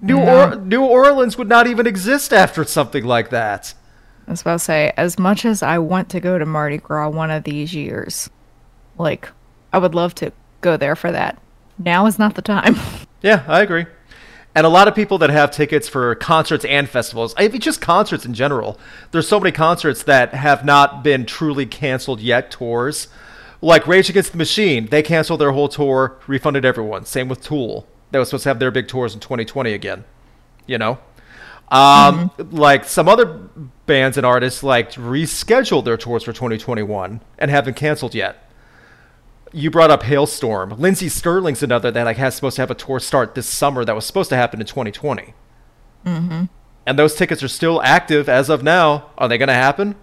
New, No. or- New Orleans would not even exist after something like that. I was about to say, as much as I want to go to Mardi Gras one of these years, like I would love to go there for that. Now is not the time. Yeah, I agree. And a lot of people that have tickets for concerts and festivals, I mean, just concerts in general. There's so many concerts that have not been truly canceled yet. Tours, like Rage Against the Machine, they canceled their whole tour, refunded everyone. Same with Tool, they were supposed to have their big tours in 2020 again. You know, Um, like some other bands and artists, like rescheduled their tours for 2021 and haven't canceled yet. You brought up Halestorm. Lindsey Stirling's another that like has supposed to have a tour start this summer that was supposed to happen in 2020. Mm-hmm. And those tickets are still active as of now. Are they going to happen?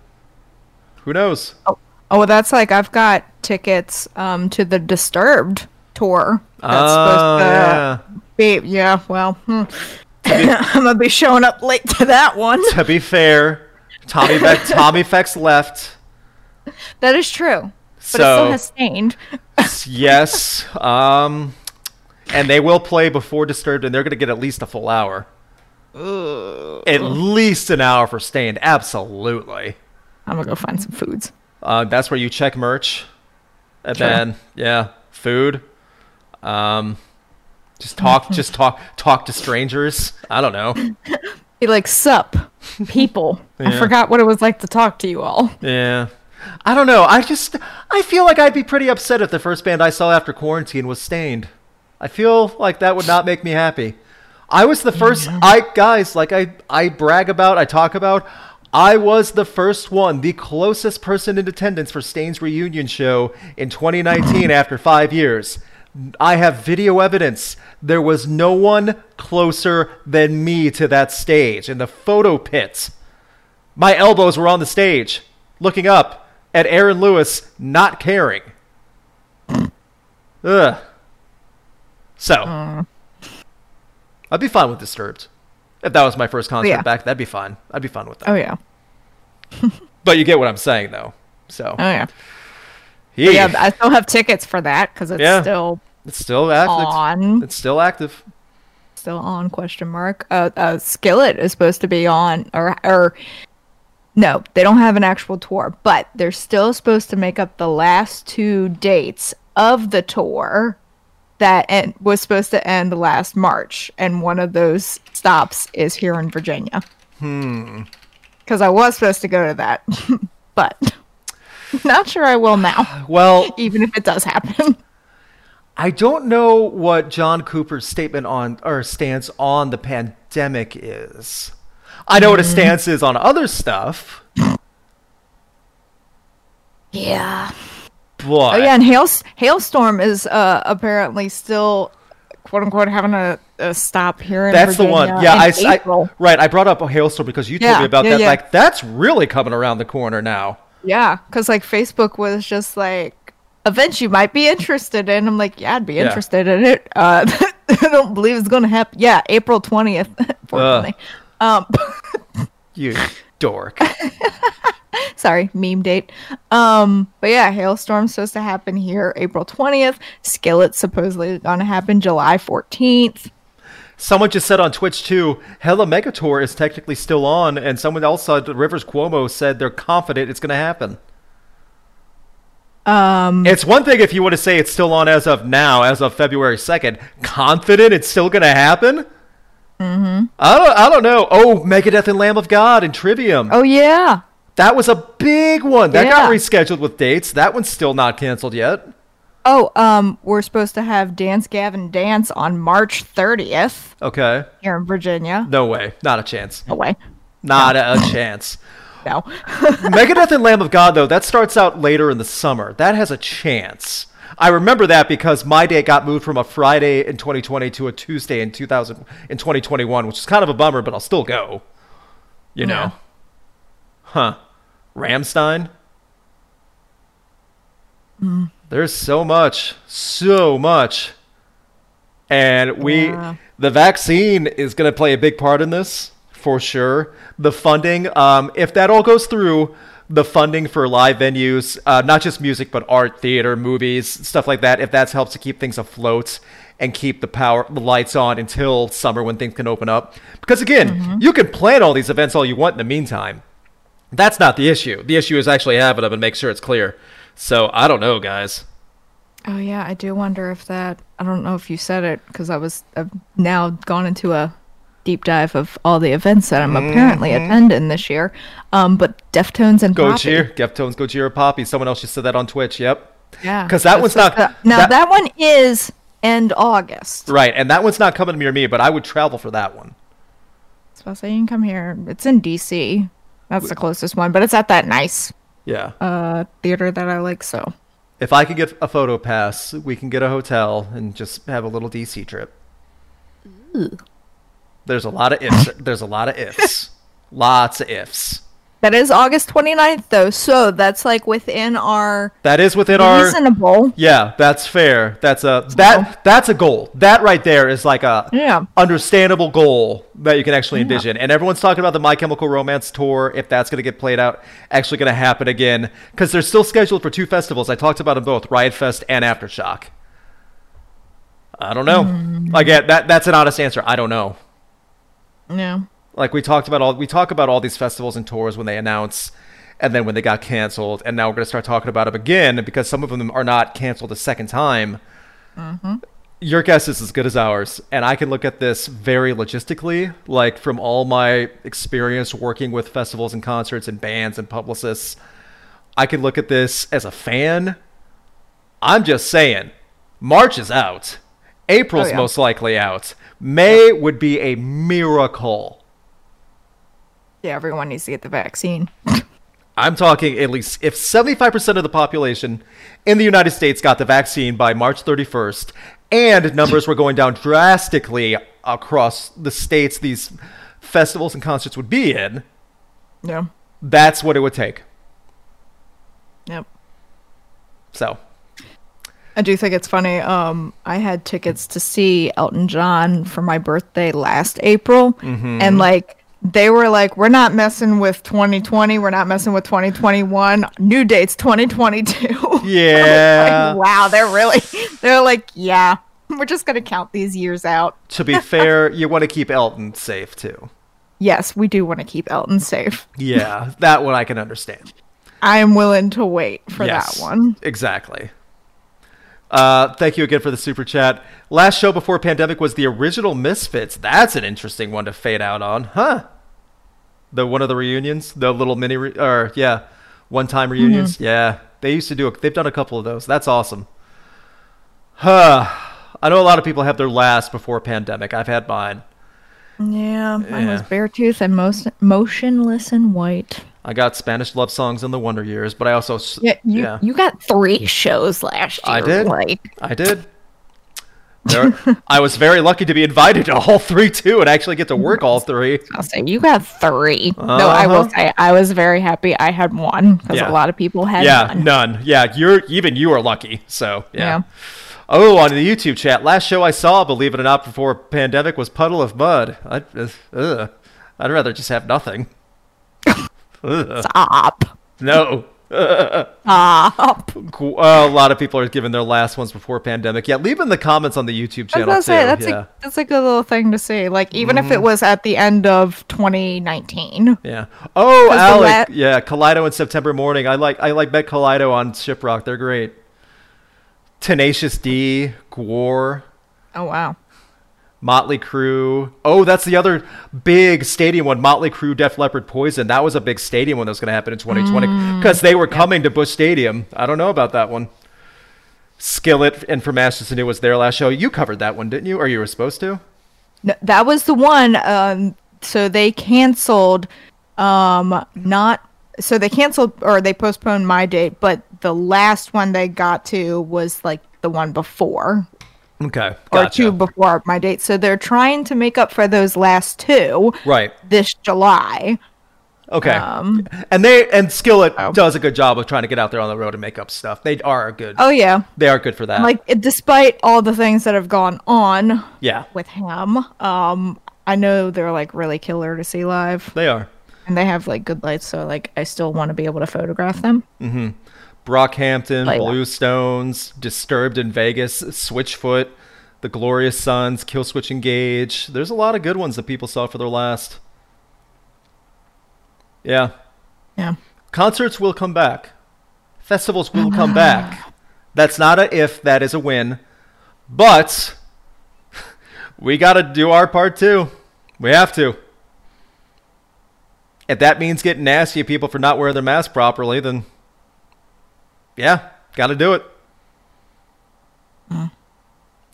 Who knows? Oh, oh, well, that's like I've got tickets um, to the Disturbed tour. That's Oh, yeah. be yeah. Well, hmm. I'm gonna be showing up late to that one. To be fair, Tommy Beck, Tommy Vext left. That is true, but So- it still has Staind. yes. Um, and they will play before Disturbed, and they're going to get at least a full hour. At least an hour for Staind. Absolutely. I'm gonna go find some foods. Uh, that's where you check merch, and Sure. then yeah, food. Um, just talk, just talk, talk to strangers. I don't know. Be like, sup, people. I forgot what it was like to talk to you all. Yeah. I don't know. I just I feel like I'd be pretty upset if the first band I saw after quarantine was Staind. I feel like that would not make me happy. I was the first I guys, like I I brag about, I talk about, I was the first one, the closest person in attendance for Staind's reunion show in 2019 after 5 years. I have video evidence. There was no one closer than me to that stage in the photo pits. My elbows were on the stage, looking up at Aaron Lewis, not caring. Ugh. So, I'd be fine with Disturbed. If that was my first concert Yeah. back, that'd be fine. I'd be fine with that. Oh yeah, But you get what I'm saying, though. So, oh yeah, Yee. yeah. I still have tickets for that because it's Yeah. still it's still active. on. It's still active. still on question mark uh, uh skillet is supposed to be on or or no they don't have an actual tour but they're still supposed to make up the last two dates of the tour that en- was supposed to end last march and one of those stops is here in virginia. Hmm. Because i was supposed to go to that but not sure i will now Well, even if it does happen. I don't know what John Cooper's statement on or stance on the pandemic is. I know what his stance is on other stuff, yeah but Oh yeah, and Hails- Halestorm is uh, apparently still quote unquote having a, a stop here in that's the one. Yeah, I, I, s- I- April. right. I brought up a Halestorm because you told Yeah, me about yeah, that. yeah. Like that's really coming around the corner now. Yeah, because like Facebook was just like events you might be interested in. I'm like, yeah, I'd be interested in it. Uh, I don't believe it's going to happen. Yeah, April twentieth. Um, You dork. sorry, meme date. Um, but yeah, Halestorm's supposed to happen here April twentieth. Skillet's supposedly going to happen July fourteenth. Someone just said on Twitch too, Hella Mega Tour is technically still on, and someone else said Rivers Cuomo said they're confident it's going to happen. Um, It's one thing if you want to say it's still on as of now, as of February second. Confident it's still going to happen. Mm-hmm. I don't. I don't know. Oh, Megadeth and Lamb of God and Trivium. oh yeah, That was a big one. That got rescheduled with dates. That one's still not canceled yet. Oh, um, we're supposed to have Dance Gavin Dance on March 30th Okay. here in Virginia. No way. Not a chance. No way. Not a chance. No. Megadeth and Lamb of God, though, that starts out later in the summer. That has a chance. I remember that because my date got moved from a Friday in 2020 to a Tuesday in 2000 in 2021, which is kind of a bummer, but I'll still go. You know. Yeah. Huh. Rammstein? Hmm. There's so much, so much. And we Yeah. the vaccine is going to play a big part in this for sure. The funding, um, if that all goes through, the funding for live venues, uh, not just music but art, theater, movies, stuff like that. If that helps to keep things afloat and keep the power, the lights on until summer when things can open up. Because again, you can plan all these events all you want in the meantime. That's not the issue. The issue is actually having them and make sure it's clear. So I don't know, guys. Oh yeah, I do wonder if that. I don't know if you said it because I was I've now gone into a deep dive of all the events that I'm apparently attending this year. Um, but Deftones and Poppy. Cheer, Deftones, Gojira, Poppy. Someone else just said that on Twitch. Yep. Yeah. Because that So one's not- a- now that- that, one is end August. Right, and that one's not coming near me, but I would travel for that one. So I'll say you can come here. It's in DC. That's the closest one, but it's at that nice Yeah. uh theater that I like. So If I could get a photo pass, we can get a hotel and just have a little DC trip. There's a lot of ifs. There's a lot of ifs. Lots of ifs. that is August 29th, though. So that's like within our That is within our. reasonable. Yeah, that's fair. That's a that that's a goal. That right there is like a Yeah. understandable goal that you can actually envision. And everyone's talking about the My Chemical Romance tour, if that's going to get played out, actually going to happen again, because they're still scheduled for two festivals. I talked about them both, Riot Fest and Aftershock. I don't know. Hmm. Again, that that's an honest answer. I don't know. Yeah. Like we talked about all we talk about all these festivals and tours when they announce and then when they got canceled and now we're going to start talking about them again because some of them are not canceled a second time. Mm-hmm. Your guess is as good as ours and I can look at this very logistically like from all my experience working with festivals and concerts and bands and publicists I can look at this as a fan. I'm just saying March is out. April's Oh, yeah. most likely out. May would be a miracle. Yeah, everyone needs to get the vaccine. I'm talking at least if 75% of the population in the United States got the vaccine by March 31st, and numbers were going down drastically across the states these festivals and concerts would be in, Yeah. that's what it would take. Yep. So, I do think it's funny. Um, I had tickets to see Elton John for my birthday last April, Mm-hmm. and like they were like, "We're not messing with 2020. We're not messing with 2021. New dates 2022." yeah. Like, wow, they're really they're like, yeah, we're just gonna count these years out. to be fair, you want to keep Elton safe too. Yes, we do want to keep Elton safe. Yeah, that one I can understand. I am willing to wait for Yes, that one. Exactly. Uh, thank you again for the super chat. Last show before pandemic was the original Misfits. That's an interesting one to fade out on, huh? The one of the reunions, the little mini, re- or yeah, one-time reunions. Yeah, they used to do. A, they've done a couple of those. That's awesome. Huh. I know a lot of people have their last before pandemic. I've had mine. Yeah, mine was Yeah. Beartooth and most Motionless in White. I got Spanish love songs in the Wonder Years, but I also Yeah, you yeah. you got three shows last year. I did. Like, I did. There, I was very lucky to be invited to all three too, and actually get to work all three. I'll say you got three. No, I will Uh-huh. say I was very happy I had one because Yeah. a lot of people had Yeah, none. none. Yeah, you're even you are lucky. So yeah. Yeah. Oh, on the YouTube chat, last show I saw, believe it or not, before pandemic was Puddle of Mudd. I'd, uh, I'd rather just have nothing. Stop. No. Stop. Uh, a lot of people are giving their last ones before pandemic. Yeah, leave in the comments on the YouTube channel say too. that's yeah. a that's a good little thing to see. Like even if Mm-hmm. it was at the end of 2019. Yeah. Oh, Alec. la- yeah, Kaleido in September Mourning. I like I like met Kaleido on ShipRocked. They're great. Tenacious D, Gwar, Oh wow. Motley Crue. Oh, that's the other big stadium one. Motley Crue, Def Leppard, Poison. That was a big stadium one that was going to happen in 2020 Mm. because they were coming to Busch Stadium. I don't know about that one. Skillet and From Ashes to New was their last show. You covered that one, didn't you? Or you were supposed to? No, that was the one. Um, so they canceled. Um, not so they canceled or they postponed my date, but the last one they got to was like the one before Okay, or gotcha. two before my date. So they're trying to make up for those last two Right. this July. Okay. Um, and they and Skillet Oh. does a good job of trying to get out there on the road and make up stuff. They are good. Oh yeah, They are good for that. like despite all the things that have gone on yeah, with him, um, I know they're like really killer to see live, they are. and they have like good lights. So like I still want to be able to photograph them. Brockhampton, Oh, yeah. Bluestones, Disturbed in Vegas, Switchfoot, The Glorious Sons, Killswitch Engage. There's a lot of good ones that people saw for their last. Yeah. Yeah. Concerts will come back. Festivals will oh, come back. That's not a if, that is a win. But we got to do our part too. We have to. If that means getting nasty at people for not wearing their mask properly, then yeah, got to do it. Hmm.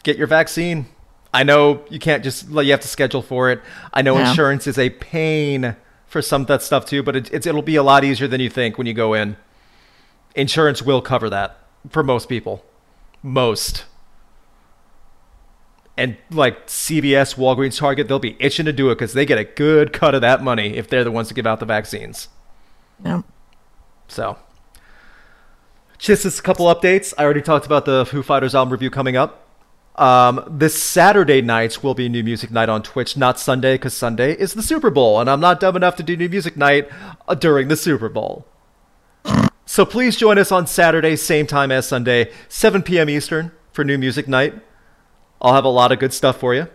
Get your vaccine. I know you can't just you have to schedule for it. I know Yeah. insurance is a pain for some of that stuff too, but it, it's it'll be a lot easier than you think when you go in. Insurance will cover that for most people, most. And like CVS, Walgreens, Target, they'll be itching to do it because they get a good cut of that money if they're the ones to give out the vaccines. Yep. So, just a couple updates. I already talked about the Foo Fighters album review coming up. Um, this Saturday night will be New Music Night on Twitch, not Sunday, because Sunday is the Super Bowl, and I'm not dumb enough to do New Music Night uh, during the Super Bowl. So please join us on Saturday, same time as Sunday, 7 p.m. Eastern, for New Music Night. I'll have a lot of good stuff for you.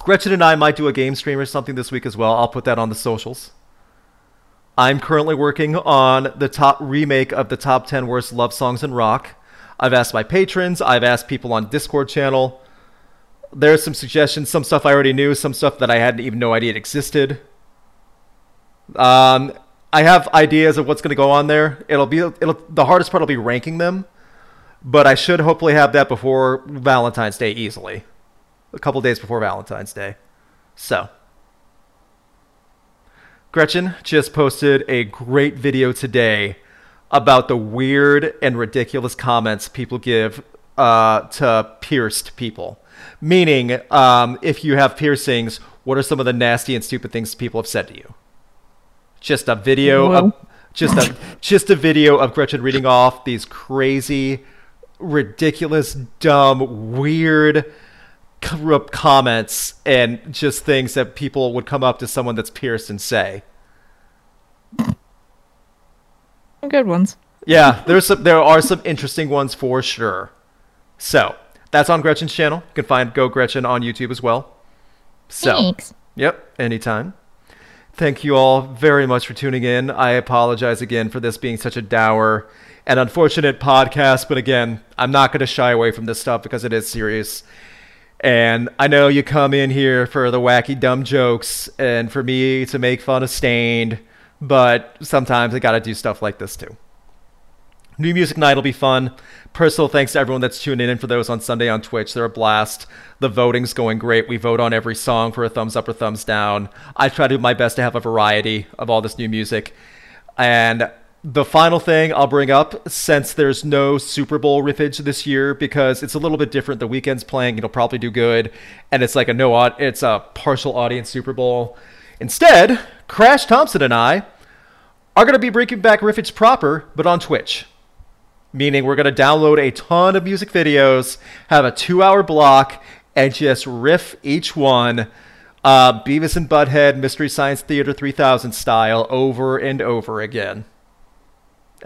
Gretchen and I might do a game stream or something this week as well. I'll put that on the socials. I'm currently working on the top remake of the top 10 worst love songs in rock. I've asked my patrons, I've asked people on Discord channel. There's some suggestions, some stuff I already knew, some stuff that I hadn't even no idea existed. Um, I have ideas of what's going to go on there. It'll be it'll the hardest part will be ranking them, but I should hopefully have that before Valentine's Day easily. A couple days before Valentine's Day. So, Gretchen just posted a great video today about the weird and ridiculous comments people give uh, to pierced people. Meaning, um, if you have piercings, what are some of the nasty and stupid things people have said to you? Just a video of just a just a video of Gretchen reading off these crazy, ridiculous, dumb, weird corrupt comments and just things that people would come up to someone that's pierced and say. Good ones. Yeah, there's some, there are some interesting ones for sure. So that's on Gretchen's channel. You can find Go Gretchen on YouTube as well. So Thanks. yep, anytime. Thank you all very much for tuning in. I apologize again for this being such a dour and unfortunate podcast, but again, I'm not going to shy away from this stuff because it is serious. And I know you come in here for the wacky, dumb jokes and for me to make fun of Staind, but sometimes I got to do stuff like this too. New Music Night will be fun. Personal thanks to everyone that's tuning in for those on Sunday on Twitch. They're a blast. The voting's going great. We vote on every song for a thumbs up or thumbs down. I try to do my best to have a variety of all this new music. And the final thing I'll bring up, since there's no Super Bowl riffage this year, because it's a little bit different. The Weeknd's playing, it'll probably do good, and it's like a no, it's a partial audience Super Bowl. Instead, Crash Thompson and I are going to be bringing back riffage proper, but on Twitch meaning we're going to download a ton of music videos, have a two hour block, and just riff each one, uh, Beavis and Butthead, Mystery Science Theater 3000 style, over and over again.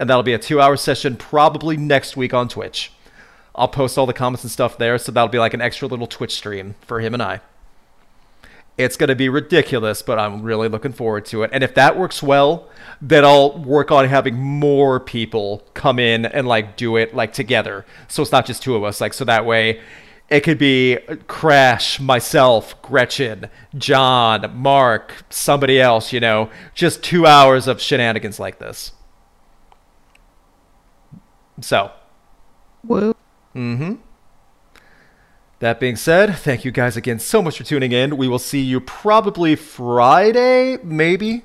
And that'll be a two hour session probably next week on Twitch. I'll post all the comments and stuff there, so that'll be like an extra little Twitch stream for him and I. It's going to be ridiculous, but I'm really looking forward to it. And if that works well, then I'll work on having more people come in and like do it like together. So it's not just two of us. Like so that way it could be Crash, myself, Gretchen, John, Mark, somebody else, you know, just 2 hours of shenanigans like this. So, Woo. Mm-hmm. That being said, thank you guys again so much for tuning in. We will see you probably Friday, maybe,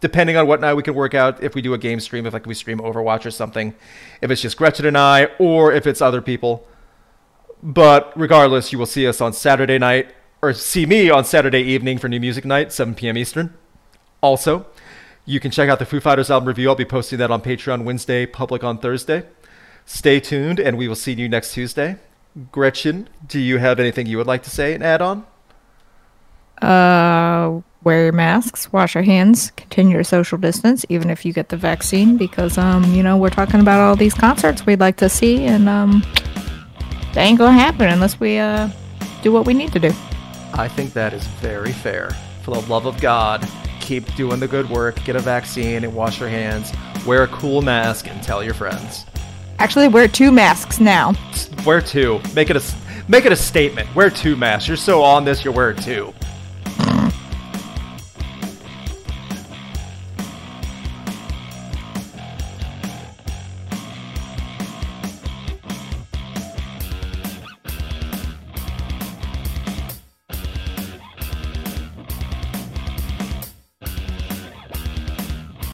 depending on what night we can work out. If we do a game stream, if like we stream Overwatch or something, if it's just Gretchen and I, or if it's other people. But regardless, you will see us on Saturday night, or see me on Saturday evening for New Music Night, 7 p.m. Eastern. Also, you can check out the Foo Fighters album review. I'll be posting that on Patreon Wednesday, public on Thursday. Stay tuned, and we will see you next Tuesday. Gretchen, do you have anything you would like to say and add on? Uh, wear your masks, wash your hands, continue your social distance, even if you get the vaccine, because um, you know, we're talking about all these concerts we'd like to see, and um, they ain't gonna happen unless we uh do what we need to do. I think that is very fair. For the love of God, keep doing the good work, get a vaccine and wash your hands, wear a cool mask, and tell your friends. Actually, wear two masks now. Wear two. Make it a make it a statement. Wear two masks. You're so on this. You're wearing two.